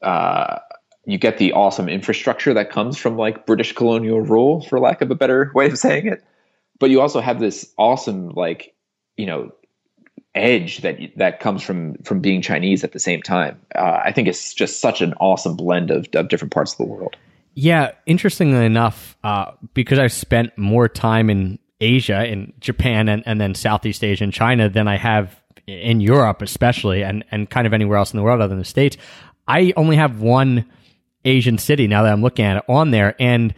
uh, you get the awesome infrastructure that comes from like British colonial rule, for lack of a better way of saying it. But you also have this awesome, like, you know, edge that that comes from from being Chinese at the same time. Uh, I think it's just such an awesome blend of, of different parts of the world. Yeah, interestingly enough, uh, because I've spent more time in Asia, in Japan, and, and then Southeast Asia and China than I have in Europe, especially, and, and kind of anywhere else in the world other than the States. I only have one Asian city now that I'm looking at it on there, and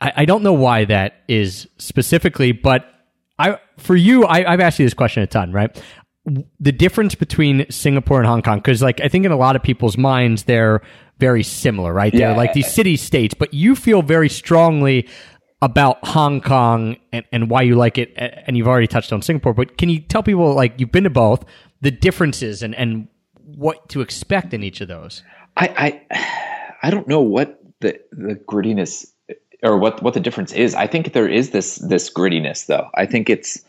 I, I don't know why that is specifically, but I for you, I, I've asked you this question a ton, right? The difference between Singapore and Hong Kong, because like I think in a lot of people's minds they're very similar, right? They're Yeah. like these city states, but you feel very strongly about Hong Kong and, and why you like it, and you've already touched on Singapore. But can you tell people like you've been to both the differences and and what to expect in each of those? I, I I don't know what the the grittiness or what what the difference is. I think there is this this grittiness though. I think it's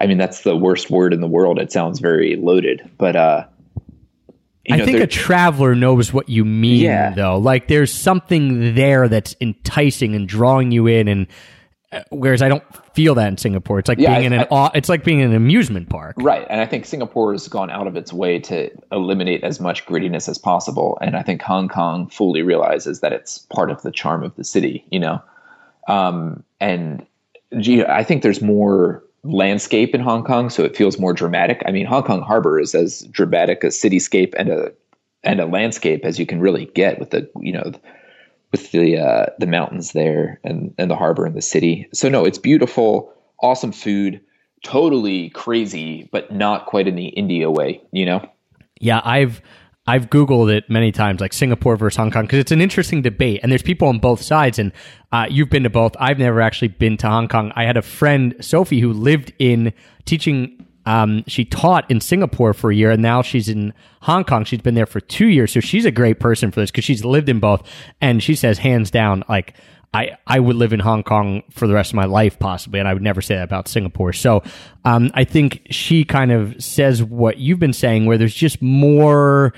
I mean that's the worst word in the world. It sounds very loaded, but uh you I know, think a traveler knows what you mean, Yeah. though. Like there's something there that's enticing and drawing you in, and uh, whereas I don't feel that in Singapore. It's like Yeah, being in an au- it's like being in an amusement park. Right. And I think Singapore has gone out of its way to eliminate as much grittiness as possible. And I think Hong Kong fully realizes that it's part of the charm of the city, you know? Um, and gee, I think there's more landscape in Hong Kong, so it feels more dramatic. I mean, Hong Kong Harbor is as dramatic a cityscape and a and a landscape as you can really get with the you know with the uh, the mountains there and and the harbor and the city. So no, it's beautiful, awesome food, totally crazy, but not quite in the India way, you know. Yeah, I've I've googled it many times, like Singapore versus Hong Kong, because it's an interesting debate, and there's people on both sides. And uh, you've been to both. I've never actually been to Hong Kong. I had a friend Sophie who lived in teaching. Um, she taught in Singapore for a year, and now she's in Hong Kong. She's been there for two years, so she's a great person for this because she's lived in both. And she says, hands down, like I, I would live in Hong Kong for the rest of my life, possibly, and I would never say that about Singapore. So um, I think she kind of says what you've been saying, where there's just more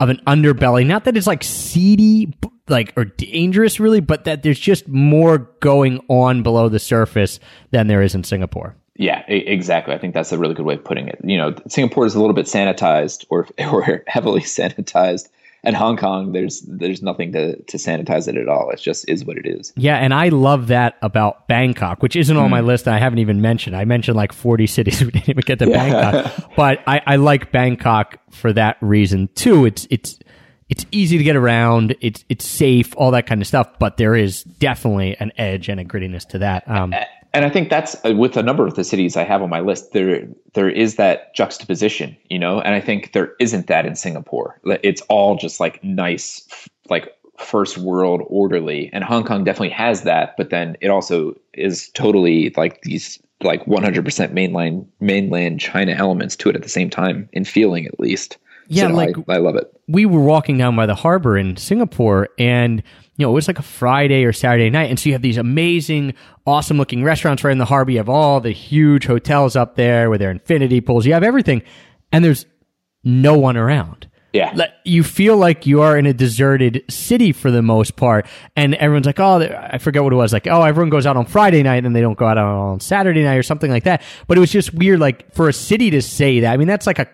of an underbelly. Not that it's like seedy, like or dangerous, really, but that there's just more going on below the surface than there is in Singapore. Yeah, exactly. I think that's a really good way of putting it. You know, Singapore is a little bit sanitized or or heavily sanitized, And Hong Kong, there's there's nothing to to sanitize it at all. It just is what it is. Yeah, and I love that about Bangkok, which isn't on my list. And I haven't even mentioned. I mentioned like 40 cities. We didn't even get to Bangkok, but I, I like Bangkok for that reason too. It's it's it's easy to get around. It's it's safe, all that kind of stuff. But there is definitely an edge and a grittiness to that. Um, and I think that's uh, with a number of the cities I have on my list. There, there is that juxtaposition, you know, and I think there isn't that in Singapore. It's all just like nice, like first world orderly, and Hong Kong definitely has that. But then it also is totally like these like 100% mainland mainland China elements to it at the same time in feeling at least. Yeah, So, no, like- I, I love it. we were walking down by the harbor in Singapore and you know, it was like a Friday or Saturday night. And so you have these amazing, awesome looking restaurants right in the harbor. You have all the huge hotels up there with their infinity pools. You have everything. And there's no one around. Yeah. You feel like you are in a deserted city for the most part. And everyone's like, oh, I forget what it was. Like, oh, everyone goes out on Friday night and they don't go out on Saturday night or something like that. But it was just weird, like, for a city to say that. I mean, that's like a,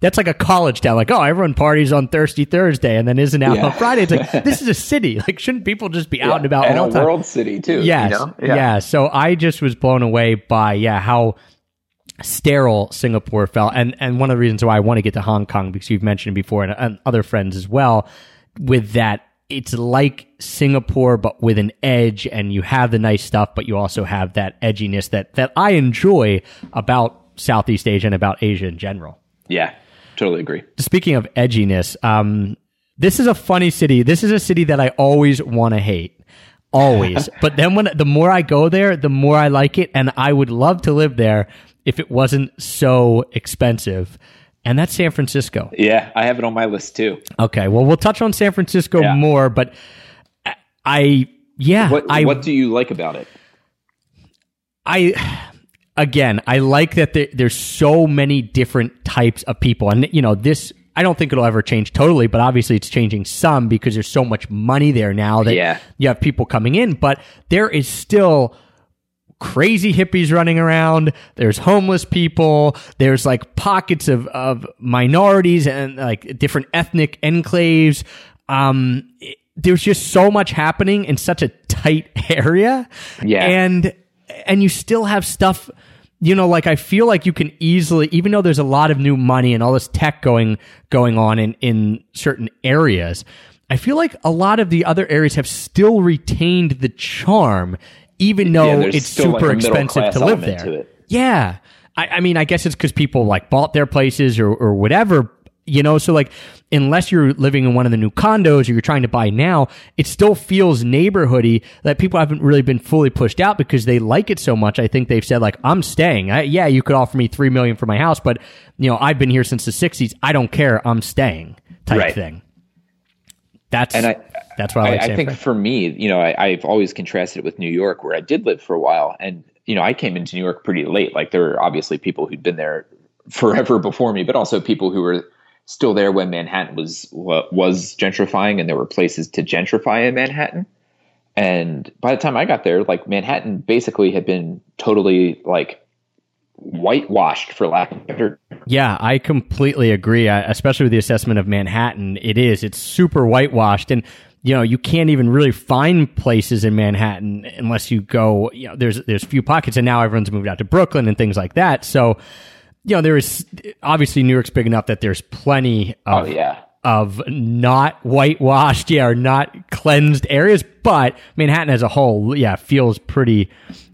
that's like a college town. Like, oh, everyone parties on Thirsty Thursday and then isn't out Yeah. on Friday. It's like, this is a city. Like, shouldn't people just be out and about and all a the time? world city too. Yes. You know? yeah. So I just was blown away by yeah how sterile Singapore felt, and and one of the reasons why I want to get to Hong Kong because you've mentioned it before and, and other friends as well. With that, it's like Singapore but with an edge, and you have the nice stuff, but you also have that edginess that that I enjoy about Southeast Asia and about Asia in general Yeah. Totally agree. speaking of edginess, um, this is a funny city. This is a city that I always want to hate. Always. but then when the more I go there, the more I like it. And I would love to live there if it wasn't so expensive. And that's San Francisco. Yeah, I have it on my list too. Okay. Well, we'll touch on San Francisco Yeah. more, but I- I, yeah, What I, what do you like about it? I again, I like that there, there's so many different types of people, and you know this. I don't think it'll ever change totally, but obviously it's changing some because there's so much money there now that Yeah. you have people coming in. But there is still crazy hippies running around. There's homeless people. There's like pockets of, of minorities and like different ethnic enclaves. Um, it- there's just so much happening in such a tight area. Yeah. And, and you still have stuff, you know, like I feel like you can easily, even though there's a lot of new money and all this tech going, going on in, in certain areas, I feel like a lot of the other areas have still retained the charm, even though there's it's still, like, super expensive to live there. to. Yeah. I, I mean, I guess it's because people like bought their places or, or whatever, you know? So, like, unless you're living in one of the new condos or you're trying to buy now, it still feels neighborhoody that people haven't really been fully pushed out because they like it so much. I think they've said, like, I'm staying. I, yeah, you could offer me 3 million for my house, but, you know, I've been here since the 60s. I don't care. I'm staying type Right. thing. That's, And I, that's why I like I, San think for me, you know, I, I've always contrasted it with New York, where I did live for a while, and you know, I came into New York pretty late. Like there were obviously people who'd been there forever before me, but also people who were still there when Manhattan was was gentrifying, and there were places to gentrify in Manhattan. And by the time I got there, like Manhattan basically had been totally like whitewashed, for lack of better Yeah, I completely agree. I, especially with the assessment of Manhattan, it is. It's super whitewashed, and you know you can't even really find places in Manhattan unless you go. You know, there's there's a few pockets, and now everyone's moved out to Brooklyn and things like that. So, you know, there is obviously New York's big enough that there's plenty oh, of Oh yeah. Of not whitewashed, yeah, or not cleansed areas, but Manhattan as a whole, yeah, feels pretty,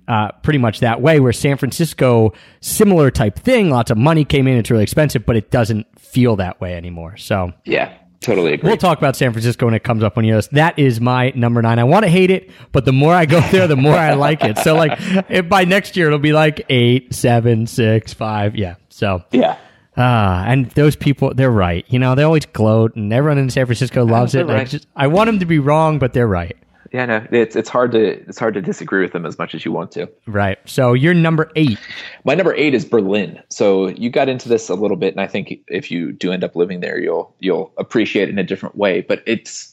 uh, pretty much that way. Where San Francisco, similar type thing, lots of money came in, it's really expensive, but it doesn't feel that way anymore. So Yeah. Totally agree. we'll talk about San Francisco when it comes up on your list. That is my number nine. I want to hate it, but the more I go there, the more I like it. So like, if by next year it'll be like eight, seven, six, five, yeah. So yeah. Ah, and those people, they're right. You know, they always gloat, and everyone in San Francisco loves it. they're I, just, I want them to be wrong, but they're right. Yeah, no, it's it's hard to it's hard to disagree with them as much as you want to. Right. So you're number eight. My number eight is Berlin. So you got into this a little bit, and I think if you do end up living there, you'll you'll appreciate it in a different way. But it's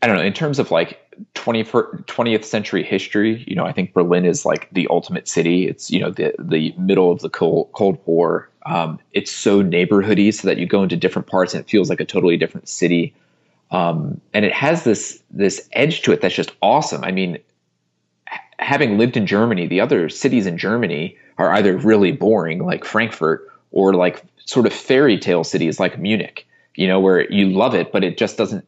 I don't know, in terms of like 20th, 20th century history, you know, I think Berlin is like the ultimate city. It's, you know, the, the middle of the Cold, Cold War. Um, it's so neighborhoody so that you go into different parts and it feels like a totally different city. Um, and it has this, this edge to it that's just awesome. I mean, having lived in Germany, the other cities in Germany are either really boring, like Frankfurt, or like sort of fairy tale cities like Munich, you know, where you love it, but it just doesn't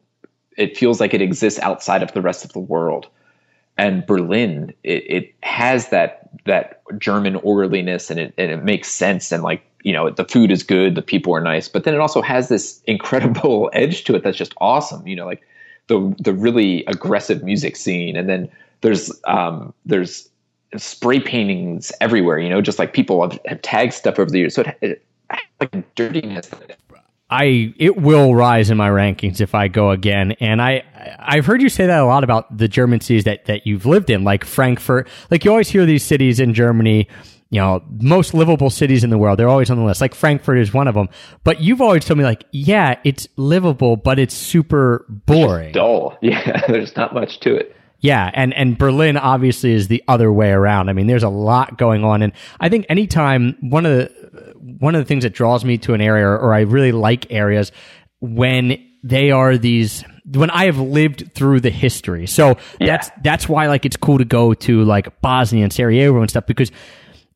it feels like it exists outside of the rest of the world. And Berlin, it, it has that that German orderliness, and it and it makes sense. And like you know, the food is good, the people are nice, but then it also has this incredible edge to it that's just awesome. You know, like the the really aggressive music scene, and then there's um, there's spray paintings everywhere. You know, just like people have, have tagged stuff over the years, so it, it like a dirtiness. I it will rise in my rankings if I go again. And I I've heard you say that a lot about the German cities that that you've lived in, like Frankfurt. Like you always hear these cities in Germany, you know, most livable cities in the world. They're always on the list. Like Frankfurt is one of them. But you've always told me like, yeah, it's livable, but it's super boring. Dull. Yeah, there's not much to it. Yeah, and and Berlin obviously is the other way around. I mean, there's a lot going on, and I think anytime one of the one of the things that draws me to an area, or I really like areas, when they are these when I have lived through the history. So that's that's why like it's cool to go to like Bosnia and Sarajevo and stuff because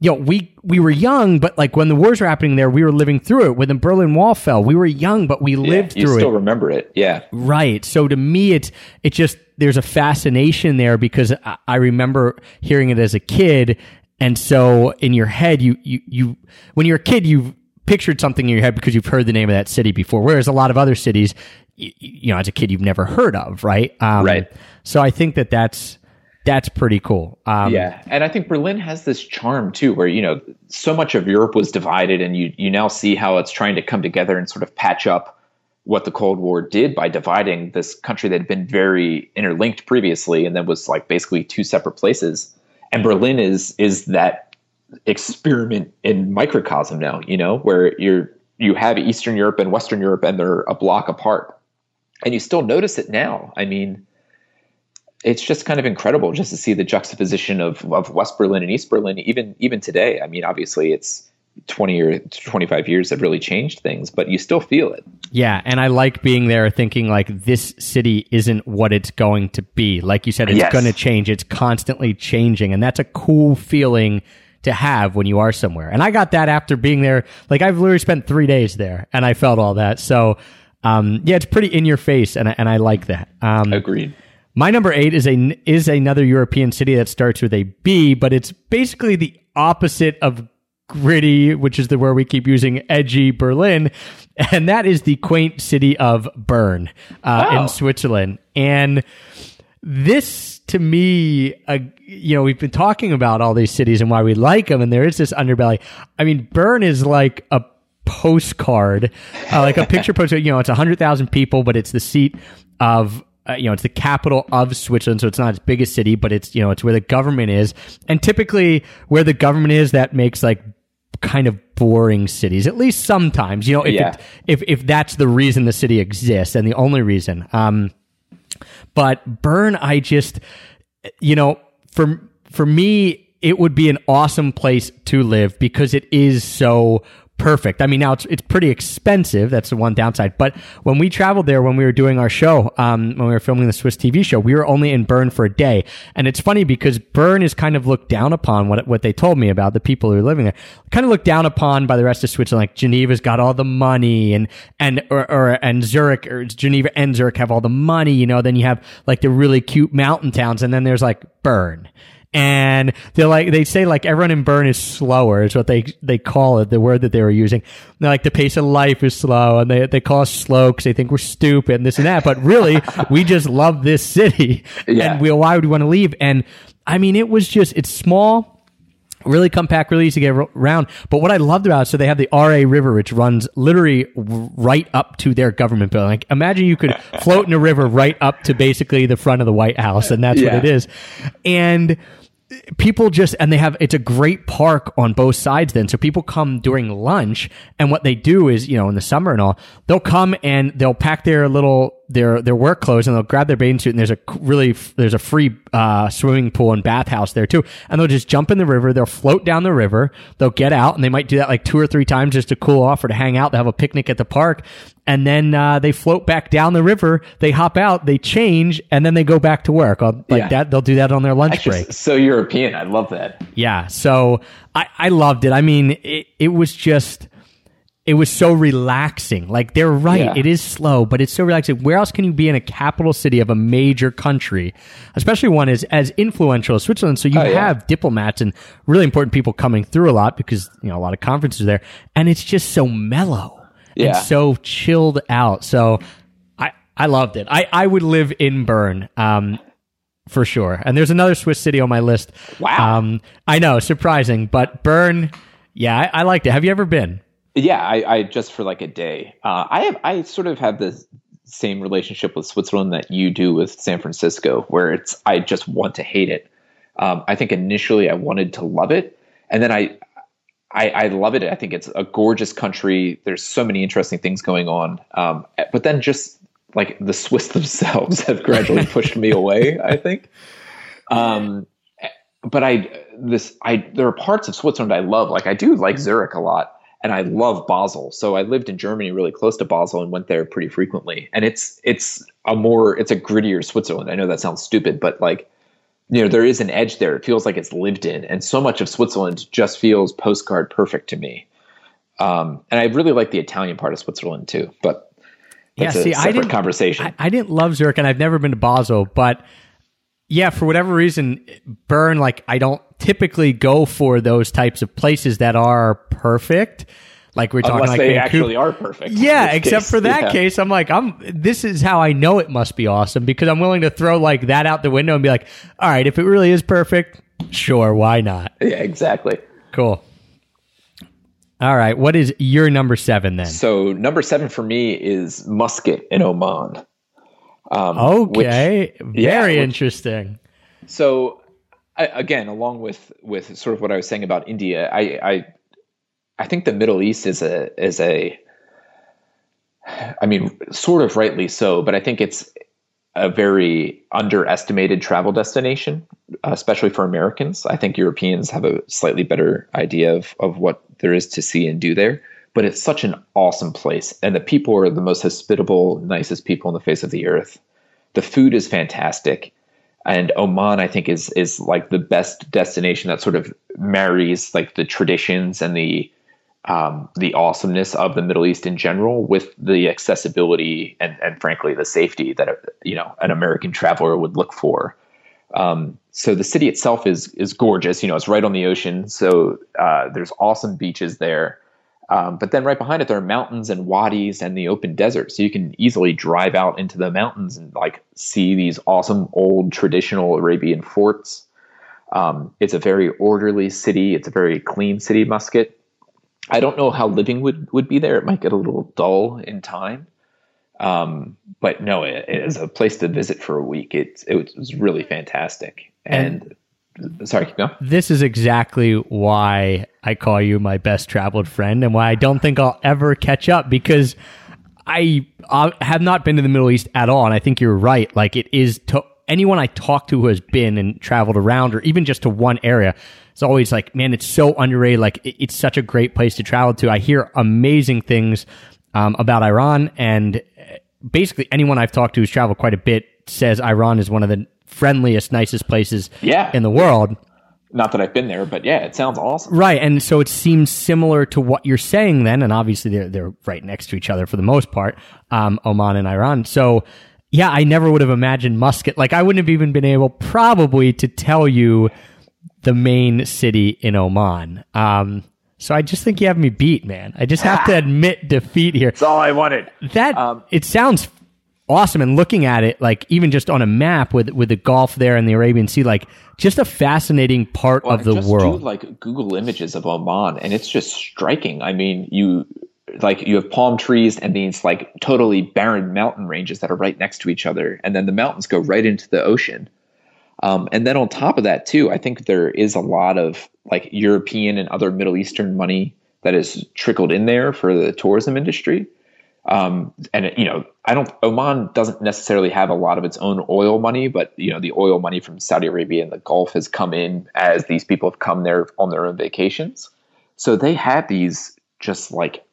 you know, we we were young, but like when the wars were happening there, we were living through it. When the Berlin Wall fell, we were young, but we lived you through still remember it. Yeah. Right. So to me, it's it just there's a fascination there because I, I remember hearing it as a kid, and so in your head, you you you when you're a kid, you've pictured something in your head because you've heard the name of that city before. Whereas a lot of other cities, you, you know, as a kid, you've never heard of. Right. Um, Right. So I think that that's that's pretty cool. Um, Yeah, and I think Berlin has this charm too, where you know so much of Europe was divided, and you you now see how it's trying to come together and sort of patch up what the Cold War did by dividing this country that had been very interlinked previously, and then was like basically two separate places. And Berlin is is that experiment in microcosm now, you know, where you're you have Eastern Europe and Western Europe, and they're a block apart, and you still notice it now. I mean it's just kind of incredible just to see the juxtaposition of, of West Berlin and East Berlin, even even today. I mean, obviously, it's twenty or twenty five years have really changed things, but you still feel it. Yeah, and I like being there thinking like this city isn't what it's going to be. Like you said, it's Yes. going to change. It's constantly changing, and that's a cool feeling to have when you are somewhere. And I got that after being there. Like I've literally spent three days there, and I felt all that. So, um, yeah, it's pretty in your face, and I, and I like that. Um, Agreed. my number eight is a is another European city that starts with a B, but it's basically the opposite of gritty, which is the word we keep using, edgy Berlin, and that is the quaint city of Bern uh, Oh. in Switzerland. And this, to me, uh, you know, we've been talking about all these cities and why we like them, and there is this underbelly. I mean, Bern is like a postcard, uh, like a picture postcard. You know, it's hundred thousand people, but it's the seat of. Uh, you know, it's the capital of Switzerland, so it's not its biggest city, but it's you know, it's where the government is, and typically where the government is, that makes like kind of boring cities. At least sometimes, you know, if Yeah. it, if if that's the reason the city exists and the only reason. Um, but Bern, I just, you know, for for me, it would be an awesome place to live because it is so perfect. I mean, now it's it's pretty expensive. That's the one downside. But when we traveled there, when we were doing our show, um, when we were filming the Swiss TV show, we were only in Bern for a day, and it's funny because Bern is kind of looked down upon. What what they told me about the people who are living there, kind of looked down upon by the rest of Switzerland. Like Geneva's got all the money, and and or, or and Zurich or Geneva and Zurich have all the money. You know, then you have like the really cute mountain towns, and then there's like Bern and they're like they say like everyone in Bern is slower is what they they call it the word that they were using they're like the pace of life is slow and they they call us slow because they think we're stupid and this and that but really we just love this city Yeah. and we why would we want to leave and I mean it was just it's small really compact, really easy to get around. But what I loved about it, so they have the Aare River, which runs literally right up to their government building. Like, imagine you could float in a river right up to basically the front of the White House, and that's Yeah. what it is. And people just and they have it's a great park on both sides then. So people come during lunch and what they do is you know in the summer and all they'll come and they'll pack their little their their work clothes and they'll grab their bathing suit and there's a really there's a free uh, swimming pool and bathhouse there too and they'll just jump in the river they'll float down the river they'll get out and they might do that like two or three times just to cool off or to hang out to have a picnic at the park and then uh, they float back down the river they hop out they change and then they go back to work Uh, like Yeah. that they'll do that on their lunch Actually, break so European. I love that. yeah. So I, I loved it. I mean, it, it was just, it was so relaxing. Like they're right. Yeah. It is slow, but it's so relaxing. Where else can you be in a capital city of a major country, especially one as, as influential as Switzerland? So you Oh, yeah. have diplomats and really important people coming through a lot because, you know, a lot of conferences are there and it's just so mellow and so chilled out. So I, I loved it. I, I would live in Bern. Um, for sure. And there's another Swiss city on my list. Wow. Um, I know, surprising, but Bern, yeah, I, I liked it. Have you ever been? Yeah, I, I just for like a day. Uh, I have I sort of have the same relationship with Switzerland that you do with San Francisco, where it's I just want to hate it. Um, I think initially I wanted to love it, and then I, I I love it. I think it's a gorgeous country. There's so many interesting things going on. Um, but then just like the Swiss themselves have gradually pushed me away. I think. Um, but I this I there are parts of Switzerland I love. Like I do like Zurich a lot, and I love Basel. So I lived in Germany, really close to Basel, and went there pretty frequently. And it's it's a more it's a grittier Switzerland. I know that sounds stupid, but like you know there is an edge there. It feels like it's lived in, and so much of Switzerland just feels postcard perfect to me. Um, and I really like the Italian part of Switzerland too, but that's Yeah, see, a I separate didn't- conversation. I, I didn't love Zurich and I've never been to Basel, but yeah, for whatever reason, Bern, like, I don't typically go for those types of places that are perfect. Like we're talking Unless like they Vancouver. actually are perfect. Yeah, except case. for that Yeah. case, I'm like, I'm. This is how I know it must be awesome because I'm willing to throw like that out the window and be like, all right, if it really is perfect, sure, why not? Yeah, exactly. Cool. All right, what is your number seven then? So number seven for me is Muscat in Oman. Um, which- Okay, yeah, very which- interesting. so I, again, along with with sort of what I was saying about India, I I, I think the Middle East is a is a I mean, sort of rightly so, but I think it's a very underestimated travel destination, especially for Americans. I think Europeans have a slightly better idea of, of what there is to see and do there. But it's such an awesome place, and the people are the most hospitable, nicest people on the face of the earth. The food is fantastic, and Oman, I think, is is like the best destination that sort of marries like the traditions and the um, the awesomeness of the Middle East in general with the accessibility and, and frankly the safety that you know an American traveler would look for. Um, so the city itself is is gorgeous. You know, it's right on the ocean, so uh, there's awesome beaches there. Um, but then right behind it, there are mountains and wadis and the open desert. So you can easily drive out into the mountains and like see these awesome old traditional Arabian forts. Um, it's a very orderly city. It's a very clean city, Muscat. I don't know how living would, would be there. It might get a little dull in time. Um, but no, it, it is a place to visit for a week. It, it was really fantastic. And, sorry. This is exactly why I call you my best traveled friend and why I don't think I'll ever catch up because I uh, have not been to the Middle East at all. And I think you're right. Like it is to anyone I talk to who has been and traveled around or even just to one area. It's always like, man, it's so underrated. Like it, it's such a great place to travel to. I hear amazing things um, about Iran and uh, basically anyone I've talked to who's traveled quite a bit says Iran is one of the friendliest, nicest places Yeah. in the world. Not that I've been there, but yeah, it sounds awesome. Right, and so it seems similar to what you're saying then, and obviously they're they're right next to each other for the most part, um, Oman and Iran. So yeah, I never would have imagined Muscat. Like I wouldn't have even been able probably to tell you the main city in Oman. Um, so I just think you have me beat, man. I just have to admit defeat here. That's all I wanted. That Um, it sounds awesome, and looking at it, like even just on a map with with the Gulf there and the Arabian Sea, like just a fascinating part of the just world. Do like Google images of Oman, and it's just striking. I mean, you like you have palm trees and these like totally barren mountain ranges that are right next to each other, and then the mountains go right into the ocean. Um, and then on top of that, too, I think there is a lot of like European and other Middle Eastern money that is trickled in there for the tourism industry. Um, and it, you know, I don't. Oman doesn't necessarily have a lot of its own oil money, but you know, the oil money from Saudi Arabia and the Gulf has come in as these people have come there on their own vacations. So they have these just like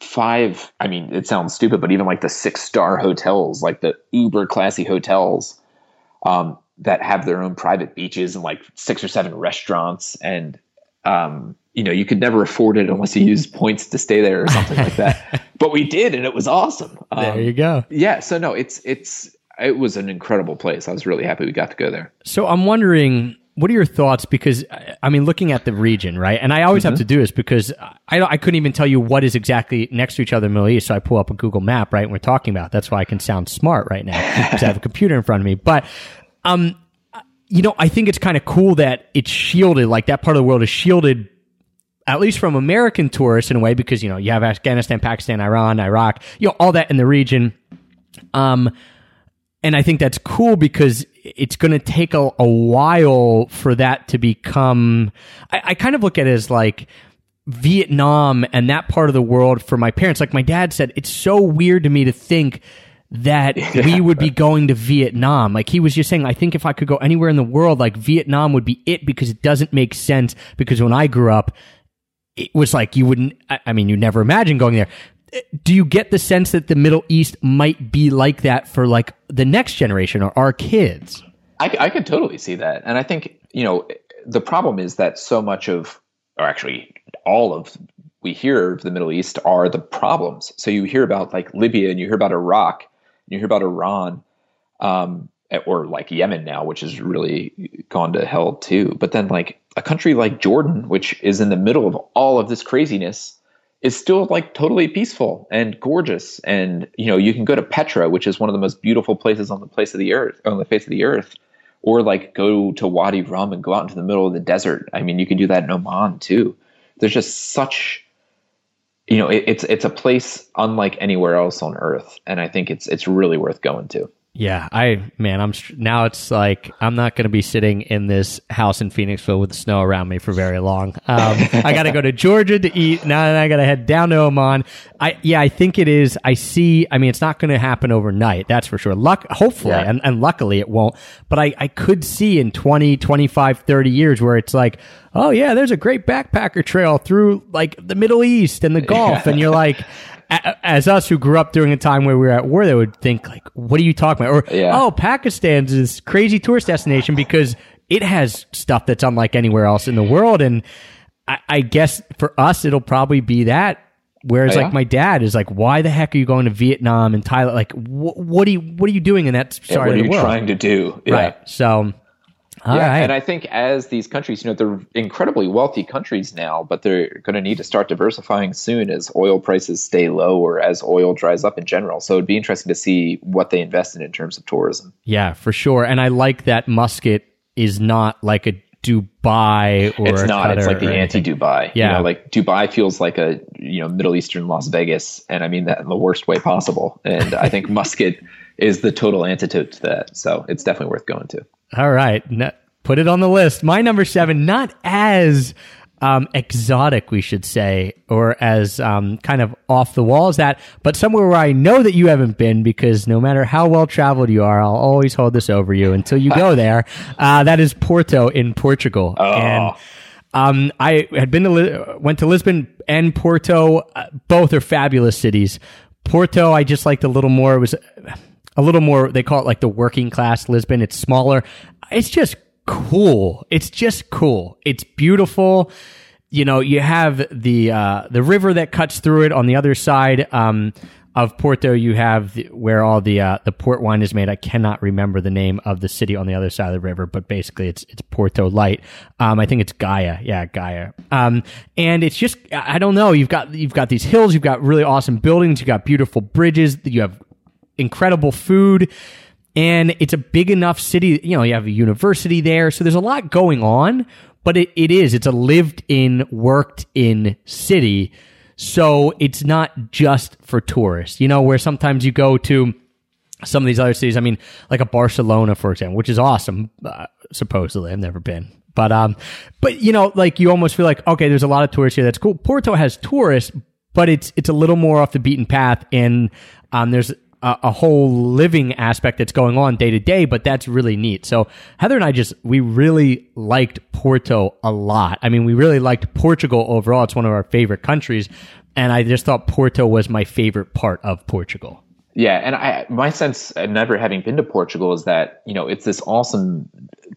five. I mean, it sounds stupid, but even like the six star hotels, like the uber classy hotels, um, that have their own private beaches and like six or seven restaurants and um, you know, you could never afford it unless you used points to stay there or something like that. But we did, and it was awesome. Um, There you go. Yeah. So no, it's it's it was an incredible place. I was really happy we got to go there. So I'm wondering, what are your thoughts? Because I- mean, looking at the region, right? And I always have to do this because I I couldn't even tell you what is exactly next to each other in the Middle East. So I pull up a Google map, right? And we're talking about. That's why I can sound smart right now because I have a computer in front of me. But um, you know, I think it's kind of cool that it's shielded. Like that part of the world is shielded at least from American tourists in a way, because you know you have Afghanistan, Pakistan, Iran, Iraq, you know all that in the region. Um, and I think that's cool because it's going to take a, a while for that to become. I, I kind of look at it as like Vietnam and that part of the world for my parents. Like my dad said, it's so weird to me to think that we would be going to Vietnam. Like he was just saying, I think if I could go anywhere in the world, like Vietnam would be it because it doesn't make sense. Because when I grew up, it was like you wouldn't, I mean, you never imagine going there. Do you get the sense that the Middle East might be like that for like the next generation or our kids? I, I could totally see that, and I think you know the problem is that so much of, or actually all of, we hear of the Middle East are the problems. So you hear about like Libya, and you hear about Iraq, and you hear about Iran, um, or like Yemen now, which has really gone to hell too. But then like a country like Jordan, which is in the middle of all of this craziness, is still like totally peaceful and gorgeous. And you know, you can go to Petra, which is one of the most beautiful places on the place of the earth, on the face of the earth, or like go to Wadi Rum and go out into the middle of the desert. I mean, you can do that in Oman too. There's just such you know, it, it's it's a place unlike anywhere else on earth, and I think it's it's really worth going to. Yeah, I man, I'm now. It's like I'm not going to be sitting in this house in Phoenixville with snow around me for very long. Um, I got to go to Georgia to eat. Now I got to head down to Oman. I yeah, I think it is. I see. I mean, it's not going to happen overnight. That's for sure. Luck, hopefully, Yeah. and, and luckily it won't. But I I could see in 20, 25, 30 years where it's like, oh yeah, there's a great backpacker trail through like the Middle East and the Gulf, and you're like. As us who grew up during a time where we were at war, they would think like, "What are you talking about?" Or, Yeah. "Oh, Pakistan's this crazy tourist destination because it has stuff that's unlike anywhere else in the world." And I, I guess for us, it'll probably be that. Whereas, Oh, yeah? like my dad is like, "Why the heck are you going to Vietnam and Thailand? Like, wh- what are you what are you doing in that Yeah, what are you world?" trying to do? Right. So, all yeah, right. and I think as these countries, you know, they're incredibly wealthy countries now, but they're going to need to start diversifying soon as oil prices stay low or as oil dries up in general. So it'd be interesting to see what they invest in in terms of tourism. yeah, for sure. And I like that Muscat is not like a Dubai or it's not. It's like the anti-Dubai. Yeah. You know, like Dubai feels like a you know Middle Eastern Las Vegas, and I mean that in the worst way possible. And I think Muscat is the total antidote to that. So it's definitely worth going to. All right. No, put it on the list. My number seven, not as um, exotic, we should say, or as um, kind of off the wall as that, but somewhere where I know that you haven't been because no matter how well traveled you are, I'll always hold this over you until you go there. Uh, that is Porto in Portugal. And um, I had been to Li- went to Lisbon and Porto. Uh, both are fabulous cities. Porto, I just liked a little more. It was a little more. They call it like the working class Lisbon. It's smaller. It's just cool. It's just cool. It's beautiful. You know, you have the uh, the river that cuts through it. On the other side um, of Porto, you have the, where all the uh, the port wine is made. I cannot remember the name of the city on the other side of the river, but basically, it's it's Porto Light. Um, I think it's Gaia. Yeah, Gaia. Um, and it's just I don't know. You've got you've got these hills. You've got really awesome buildings. You've got beautiful bridges. You have incredible food and it's a big enough city you know you have a university there so there's a lot going on but it, it is it's a lived in worked in city so it's not just for tourists. You know where sometimes you go to some of these other cities i mean like a barcelona for example which is awesome uh, supposedly i've never been but um but you know like you almost feel like okay there's a lot of tourists here that's cool. Porto has tourists but it's it's a little more off the beaten path, and um, there's a, a whole living aspect that's going on day to day. But that's really neat. So Heather and I just we really liked Porto a lot. I mean, we really liked Portugal overall. It's one of our favorite countries, and I just thought Porto was my favorite part of Portugal. Yeah, and I my sense, uh, never having been to Portugal, is that you know it's this awesome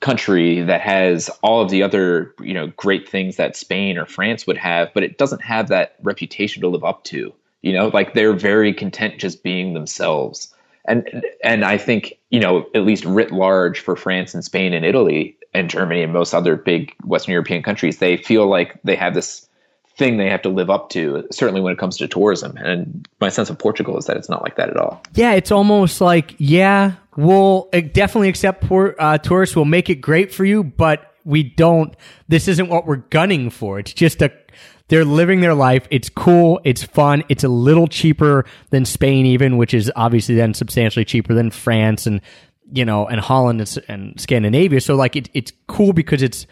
country that has all of the other you know great things that Spain or France would have, but it doesn't have that reputation to live up to. You know, like they're very content just being themselves, and and I think you know at least writ large for France and Spain and Italy and Germany and most other big Western European countries, they feel like they have this thing they have to live up to, certainly when it comes to tourism. And my sense of Portugal is that it's not like that at all. Yeah, it's almost like, yeah, we'll definitely accept poor, uh, tourists. We'll make it great for you, but we don't, this isn't what we're gunning for. It's just a, they're living their life. It's cool. It's fun. It's a little cheaper than Spain, even, which is obviously then substantially cheaper than France and, you know, and Holland and, and Scandinavia. So like it, it's cool because it's,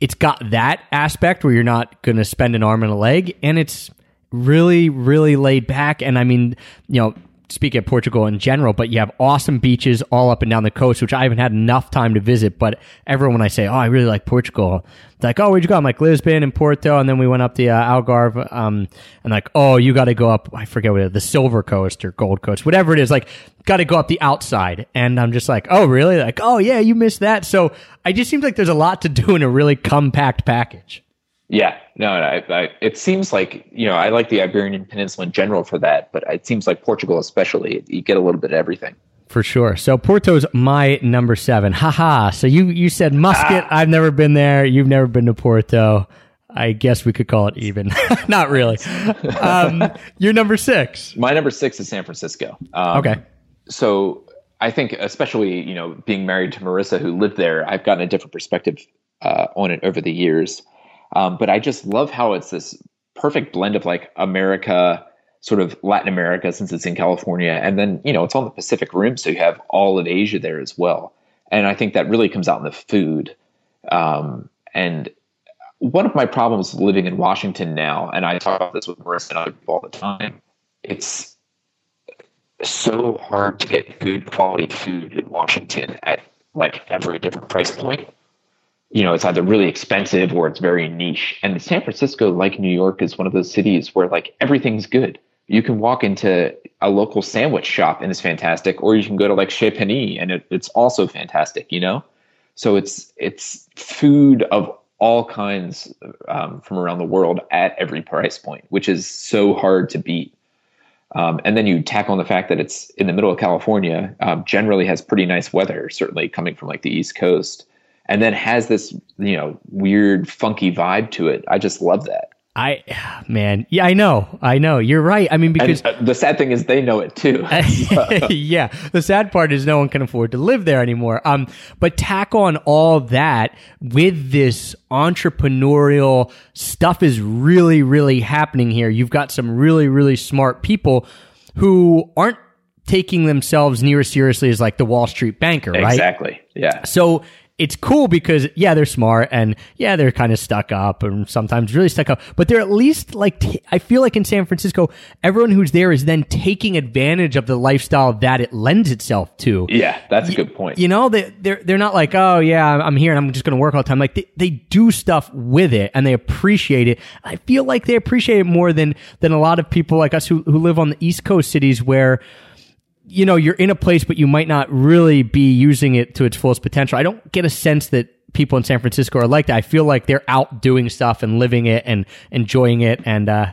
it's got that aspect where you're not going to spend an arm and a leg, and it's really, really laid back. And I mean, you know, speak of Portugal in general, but you have awesome beaches all up and down the coast, which I haven't had enough time to visit. But everyone, I say, "Oh, I really like Portugal," they're like, "Oh, where'd you go?" I'm like Lisbon and Porto, and then we went up the uh, Algarve, um, and like, "Oh, you got to go up." I forget what the Silver Coast or Gold Coast, whatever it is. Like, got to go up the outside, and I'm just like, "Oh, really?" Like, "Oh, yeah, you missed that." So I just seems like there's a lot to do in a really compact package. Yeah, no, I, I, it seems like you know I like the Iberian Peninsula in general for that, but it seems like Portugal especially, you get a little bit of everything. For sure. So Porto's my number seven. Haha. So you you said Muscat. I've never been there. You've never been to Porto. I guess we could call it even. Not really. Um, you're number six. My number six is San Francisco. Um, Okay. So I think, especially you know, being married to Marissa, who lived there, I've gotten a different perspective uh, on it over the years. Um, but I just love how it's this perfect blend of like America, sort of Latin America, since it's in California, and then you know it's on the Pacific Rim, so you have all of Asia there as well. And I think that really comes out in the food. Um, and one of my problems living in Washington now, and I talk about this with Marissa and other people all the time, it's so hard to get good quality food in Washington at like every different price point. You know, it's either really expensive or it's very niche. And San Francisco, like New York, is one of those cities where like everything's good. You can walk into a local sandwich shop and it's fantastic, or you can go to like Chez Panisse and it, it's also fantastic. You know, so it's it's food of all kinds um, from around the world at every price point, which is so hard to beat. Um, and then you tack on the fact that it's in the middle of California, um, generally has pretty nice weather, certainly coming from like the East Coast, and then has this you know weird, funky vibe to it. I just love that. I, man, yeah, I know, I know. You're right. I mean, because And uh, the sad thing is they know it too. yeah. The sad part is no one can afford to live there anymore. Um, but tack on all that with this entrepreneurial stuff is really, really happening here. You've got some really, really smart people who aren't taking themselves near as seriously as like the Wall Street banker, right? Exactly. Yeah. So it's cool because yeah, they're smart and yeah, they're kind of stuck up and sometimes really stuck up, but they're at least like, t- I feel like in San Francisco, everyone who's there is then taking advantage of the lifestyle that it lends itself to. Yeah, that's a good point. You know, they, they're, they're not like, oh yeah, I'm- I'm here and I'm just going to work all the time. Like they, they do stuff with it and they appreciate it. I feel like they appreciate it more than, than a lot of people like us who, who live on the East Coast cities where, you know, you're in a place, but you might not really be using it to its fullest potential. I don't get a sense that people in San Francisco are like that. I feel like they're out doing stuff and living it and enjoying it. And, uh,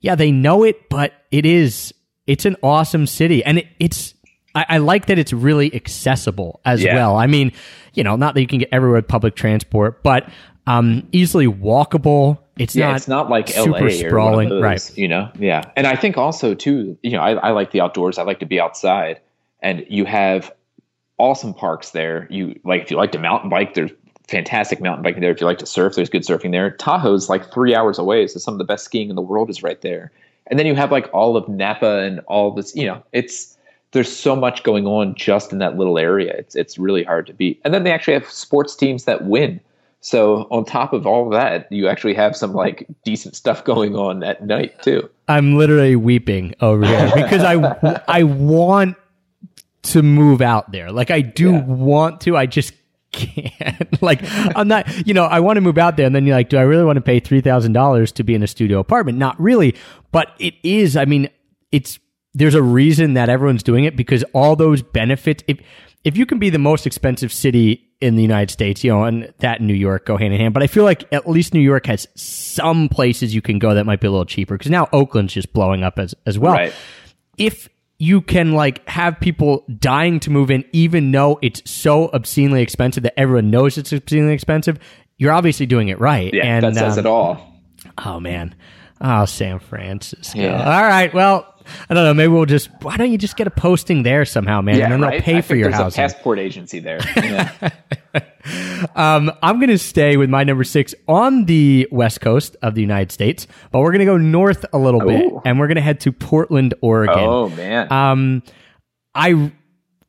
yeah, they know it, but it is, it's an awesome city. And it, it's, I, I like that it's really accessible as Yeah. well. I mean, you know, not that you can get everywhere with public transport, but, um, easily walkable. It's yeah, not, it's not like super LA or sprawling, those, right? You know, yeah. And I think also too, you know, I, I like the outdoors. I like to be outside, and you have awesome parks there. You like if you like to mountain bike, there's fantastic mountain biking there. If you like to surf, there's good surfing there. Tahoe's like three hours away, so some of the best skiing in the world is right there. And then you have like all of Napa and all this. You know, it's there's so much going on just in that little area. It's it's really hard to beat. And then they actually have sports teams that win. So on top of all that, you actually have some like decent stuff going on at night too. I'm literally weeping over here because I I want to move out there. Like I do Yeah. want to. I just can't. like I'm not. You know, I want to move out there, and then you're like, do I really want to pay three thousand dollars to be in a studio apartment? Not really, but it is. I mean, it's there's a reason that everyone's doing it because all those benefits. If if you can be the most expensive city in the United States, you know, and that and New York go hand in hand. But I feel like at least New York has some places you can go that might be a little cheaper because now Oakland's just blowing up as as well. Right. If you can like have people dying to move in, even though it's so obscenely expensive that everyone knows it's obscenely expensive, you're obviously doing it right. Yeah, and that says um, it all. Oh man. Oh, San Francisco. Yeah. All right. Well, I don't know. Maybe we'll just. Why don't you just get a posting there somehow, man? and then they'll pay I for think your a passport agency there. Yeah. Um, I'm going to stay with my number six on the west coast of the United States, but we're going to go north a little bit, and we're going to head to Portland, Oregon. oh man. Um, I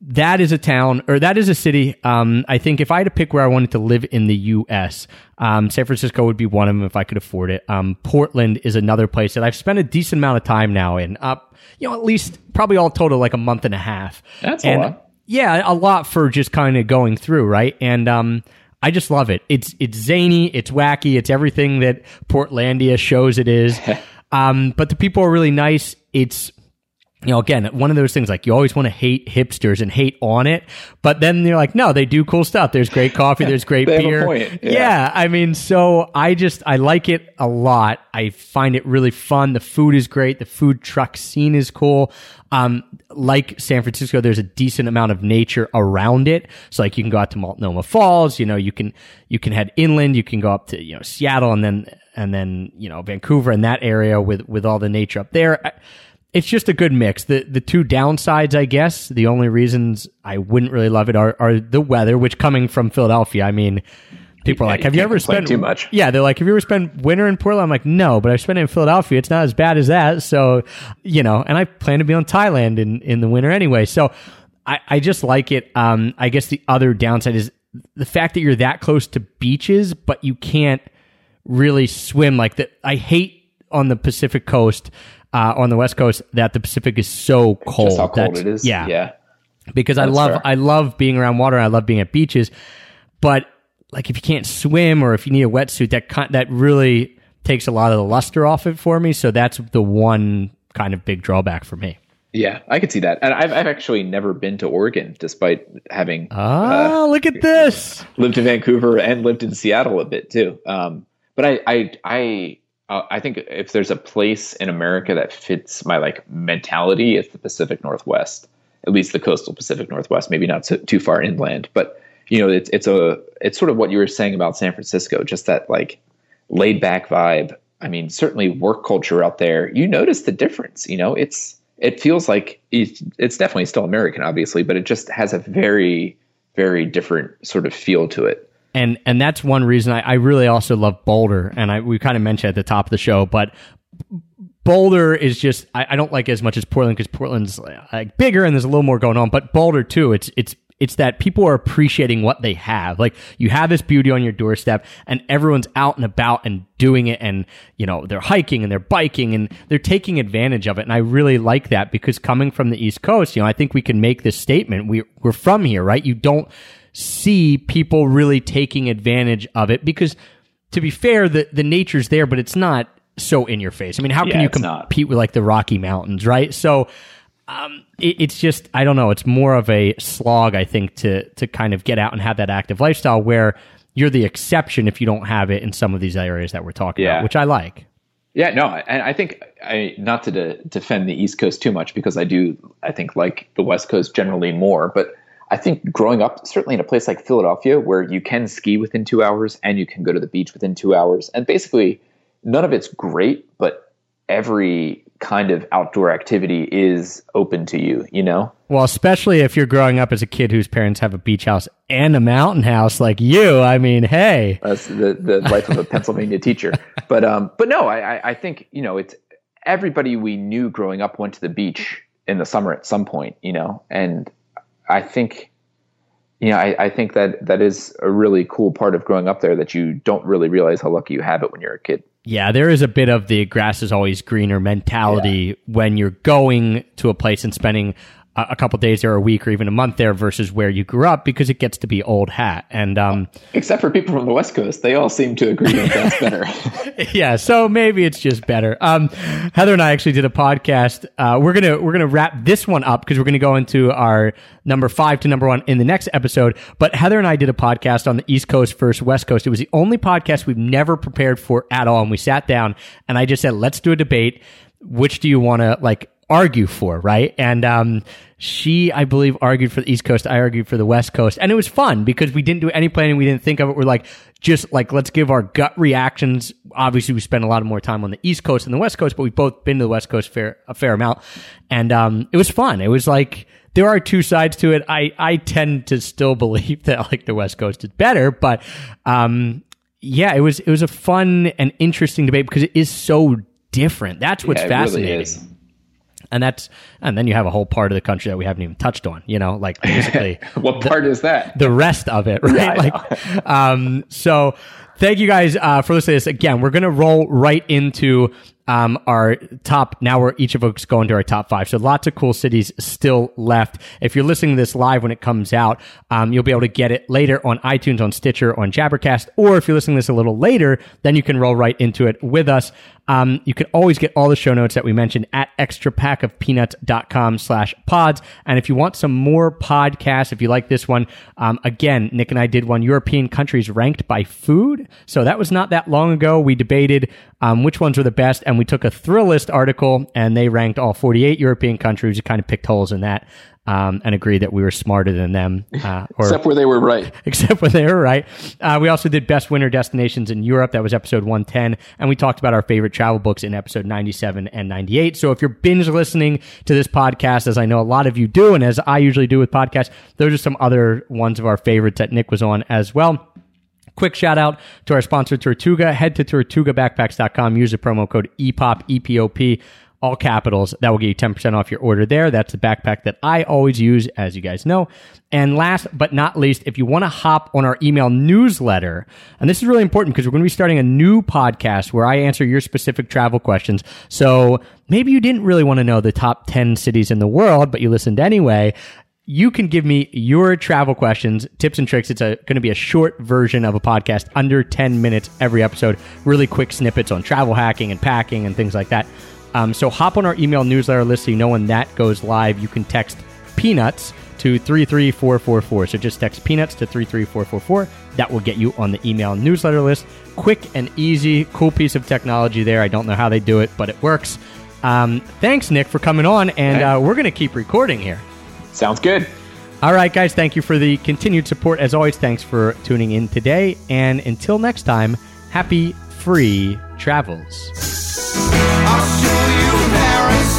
that is a town or that is a city. Um, I think if I had to pick where I wanted to live in the U.S., um, San Francisco would be one of them if I could afford it. Um, Portland is another place that I've spent a decent amount of time now in. Up, you know, at least probably all total like a month and a half. That's a lot. Yeah, a lot for just kind of going through, right? And um, I just love it. It's it's zany, it's wacky, it's everything that Portlandia shows it is. um, but the people are really nice. It's you know, again, one of those things like you always want to hate hipsters and hate on it, but then you're like, no, they do cool stuff. There's great coffee, there's great They have a beer. Yeah. yeah. I mean, so I just I like it a lot. I find it really fun. The food is great. The food truck scene is cool. Um, like San Francisco, there's a decent amount of nature around it. So like you can go out to Multnomah Falls. You know, you can you can head inland. You can go up to you know Seattle and then and then you know Vancouver and that area with with all the nature up there. I- it's just a good mix. The the two downsides, I guess, the only reasons I wouldn't really love it are, are the weather, which coming from Philadelphia, I mean, people are like, have you can't ever spent too much. Yeah, they're like, have you ever spent winter in Portland? I'm like, no, but I've spent it in Philadelphia. It's not as bad as that. So, you know, and I plan to be on Thailand in in the winter anyway. So, I I just like it. Um, I guess the other downside is the fact that you're that close to beaches, but you can't really swim like that. I hate on the Pacific coast, uh, on the West Coast, that the Pacific is so cold. Just how cold That's- it is. Yeah, Yeah. because I love fair. I love being around water. I love being at beaches, but like if you can't swim or if you need a wetsuit, that kind, that really takes a lot of the luster off it for me. So that's the one kind of big drawback for me. Yeah, I could see that. And I've, I've actually never been to Oregon, despite having Ah, look at this. lived in Vancouver and lived in Seattle a bit too. Um, but I, I, I, uh, I think if there's a place in America that fits my like mentality, it's the Pacific Northwest. At least the coastal Pacific Northwest. Maybe not so, too far inland, but you know, it's it's a it's sort of what you were saying about San Francisco, just that like laid back vibe. I mean, certainly work culture out there. You notice the difference. You know, it's it feels like it's, it's definitely still American, obviously, but it just has a very very different sort of feel to it. And and that's one reason I, I really also love Boulder, and I we kind of mentioned at the top of the show, but Boulder is just I, I don't like as much as Portland because Portland's uh, like bigger and there's a little more going on, but Boulder too. It's it's it's that people are appreciating what they have. Like you have this beauty on your doorstep, and everyone's out and about and doing it, and you know they're hiking and they're biking and they're taking advantage of it. And I really like that because coming from the East Coast, you know, I think we can make this statement. We we're from here, right? You don't see people really taking advantage of it because to be fair the the nature's there but it's not so in your face i mean how can you it's not. compete with like the rocky mountains right so um, it, it's just i don't know it's more of a slog i think to to kind of get out and have that active lifestyle where you're the exception if you don't have it in some of these areas that we're talking Yeah. about which i like Yeah, no, and I think I not to de- defend the East Coast too much because I do I think like the West Coast generally more, but I think growing up certainly in a place like Philadelphia where you can ski within 2 hours and you can go to the beach within 2 hours and basically none of it's great, but every kind of outdoor activity is open to you, you know? well especially if you're growing up as a kid whose parents have a beach house and a mountain house like you i mean hey That's the, the life of a Pennsylvania teacher. But um, but no, I, I- I think you know it's everybody we knew growing up went to the beach in the summer at some point, you know, and I think you know, I, I think that that is a really cool part of growing up there that you don't really realize how lucky you have it when you're a kid. Yeah, there is a bit of the grass is always greener mentality when you're going to a place and spending a, couple days there, or a week, or even a month there, versus where you grew up, because it gets to be old hat. And um, Except for people from the West Coast, they all seem to agree that that's better. yeah, so maybe it's just better. Um, Heather and I actually did a podcast. Uh, we're gonna we're gonna wrap this one up because we're gonna go into our number five to number one in the next episode. But Heather and I did a podcast on the East Coast versus West Coast. It was the only podcast we've never prepared for at all, and we sat down and I just said, "Let's do a debate. Which do you want to like?" Argue for, right? And um, she, I believe, argued for the East Coast. I argued for the West Coast, and it was fun because we didn't do any planning. We didn't think of it. We're like, just like let's give our gut reactions. Obviously, we spend a lot of more time on the East Coast than the West Coast, but we've both been to the West Coast fair a fair amount, and um, it was fun. It was like there are two sides to it. I I tend to still believe that like the West Coast is better, but um, yeah, it was it was a fun and interesting debate because it is so different. That's what's Yeah, it really fascinating is. And that's and then you have a whole part of the country that we haven't even touched on you know like basically what part is that? the rest of it right? Yeah, like um so thank you guys uh for listening to this. Again we're gonna roll right into um, our top now we're each of us going to our top five. So lots of cool cities still left. If you're listening to this live when it comes out um, you'll be able to get it later on itunes on stitcher on jabbercast or if you're listening to this a little later then you can roll right into it with us um, you can always get all the show notes that we mentioned at extrapackofpeanuts.com slash pods. And if you want some more podcasts, if you like this one, um, again, Nick and I did one European countries ranked by food. So that was not that long ago. We debated um, which ones were the best, and we took a Thrillist article and they ranked all 48 European countries. We kind of picked holes in that. Um, and agreed that we were smarter than them, uh, or Except where they were right. except when they were right. Uh, we also did best winter destinations in Europe. That was episode 110. And we talked about our favorite travel books in episode 97 and 98. So if you're binge listening to this podcast, as I know a lot of you do, and as I usually do with podcasts, those are some other ones of our favorites that Nick was on as well. Quick shout out to our sponsor, Tortuga. Head to tortugabackpacks.com. Use the promo code EPOP, E-P-O-P, all capitals. That will get you 10% off your order there. That's the backpack that I always use, as you guys know. And last but not least, if you want to hop on our email newsletter, and this is really important because we're going to be starting a new podcast where I answer your specific travel questions. So maybe you didn't really want to know the top 10 cities in the world, but you listened anyway you can give me your travel questions, tips and tricks. It's going to be a short version of a podcast, under 10 minutes every episode. Really quick snippets on travel hacking and packing and things like that. Um, so hop on our email newsletter list so you know when that goes live. You can text peanuts to 33444. So just text peanuts to 33444. That will get you on the email newsletter list. Quick and easy, cool piece of technology there. I don't know how they do it, but it works. Um, thanks, Nick, for coming on, and uh, we're going to keep recording here. Sounds good. All right, guys, thank you for the continued support. As always, thanks for tuning in today. And until next time, happy free travels. I'll show you Paris.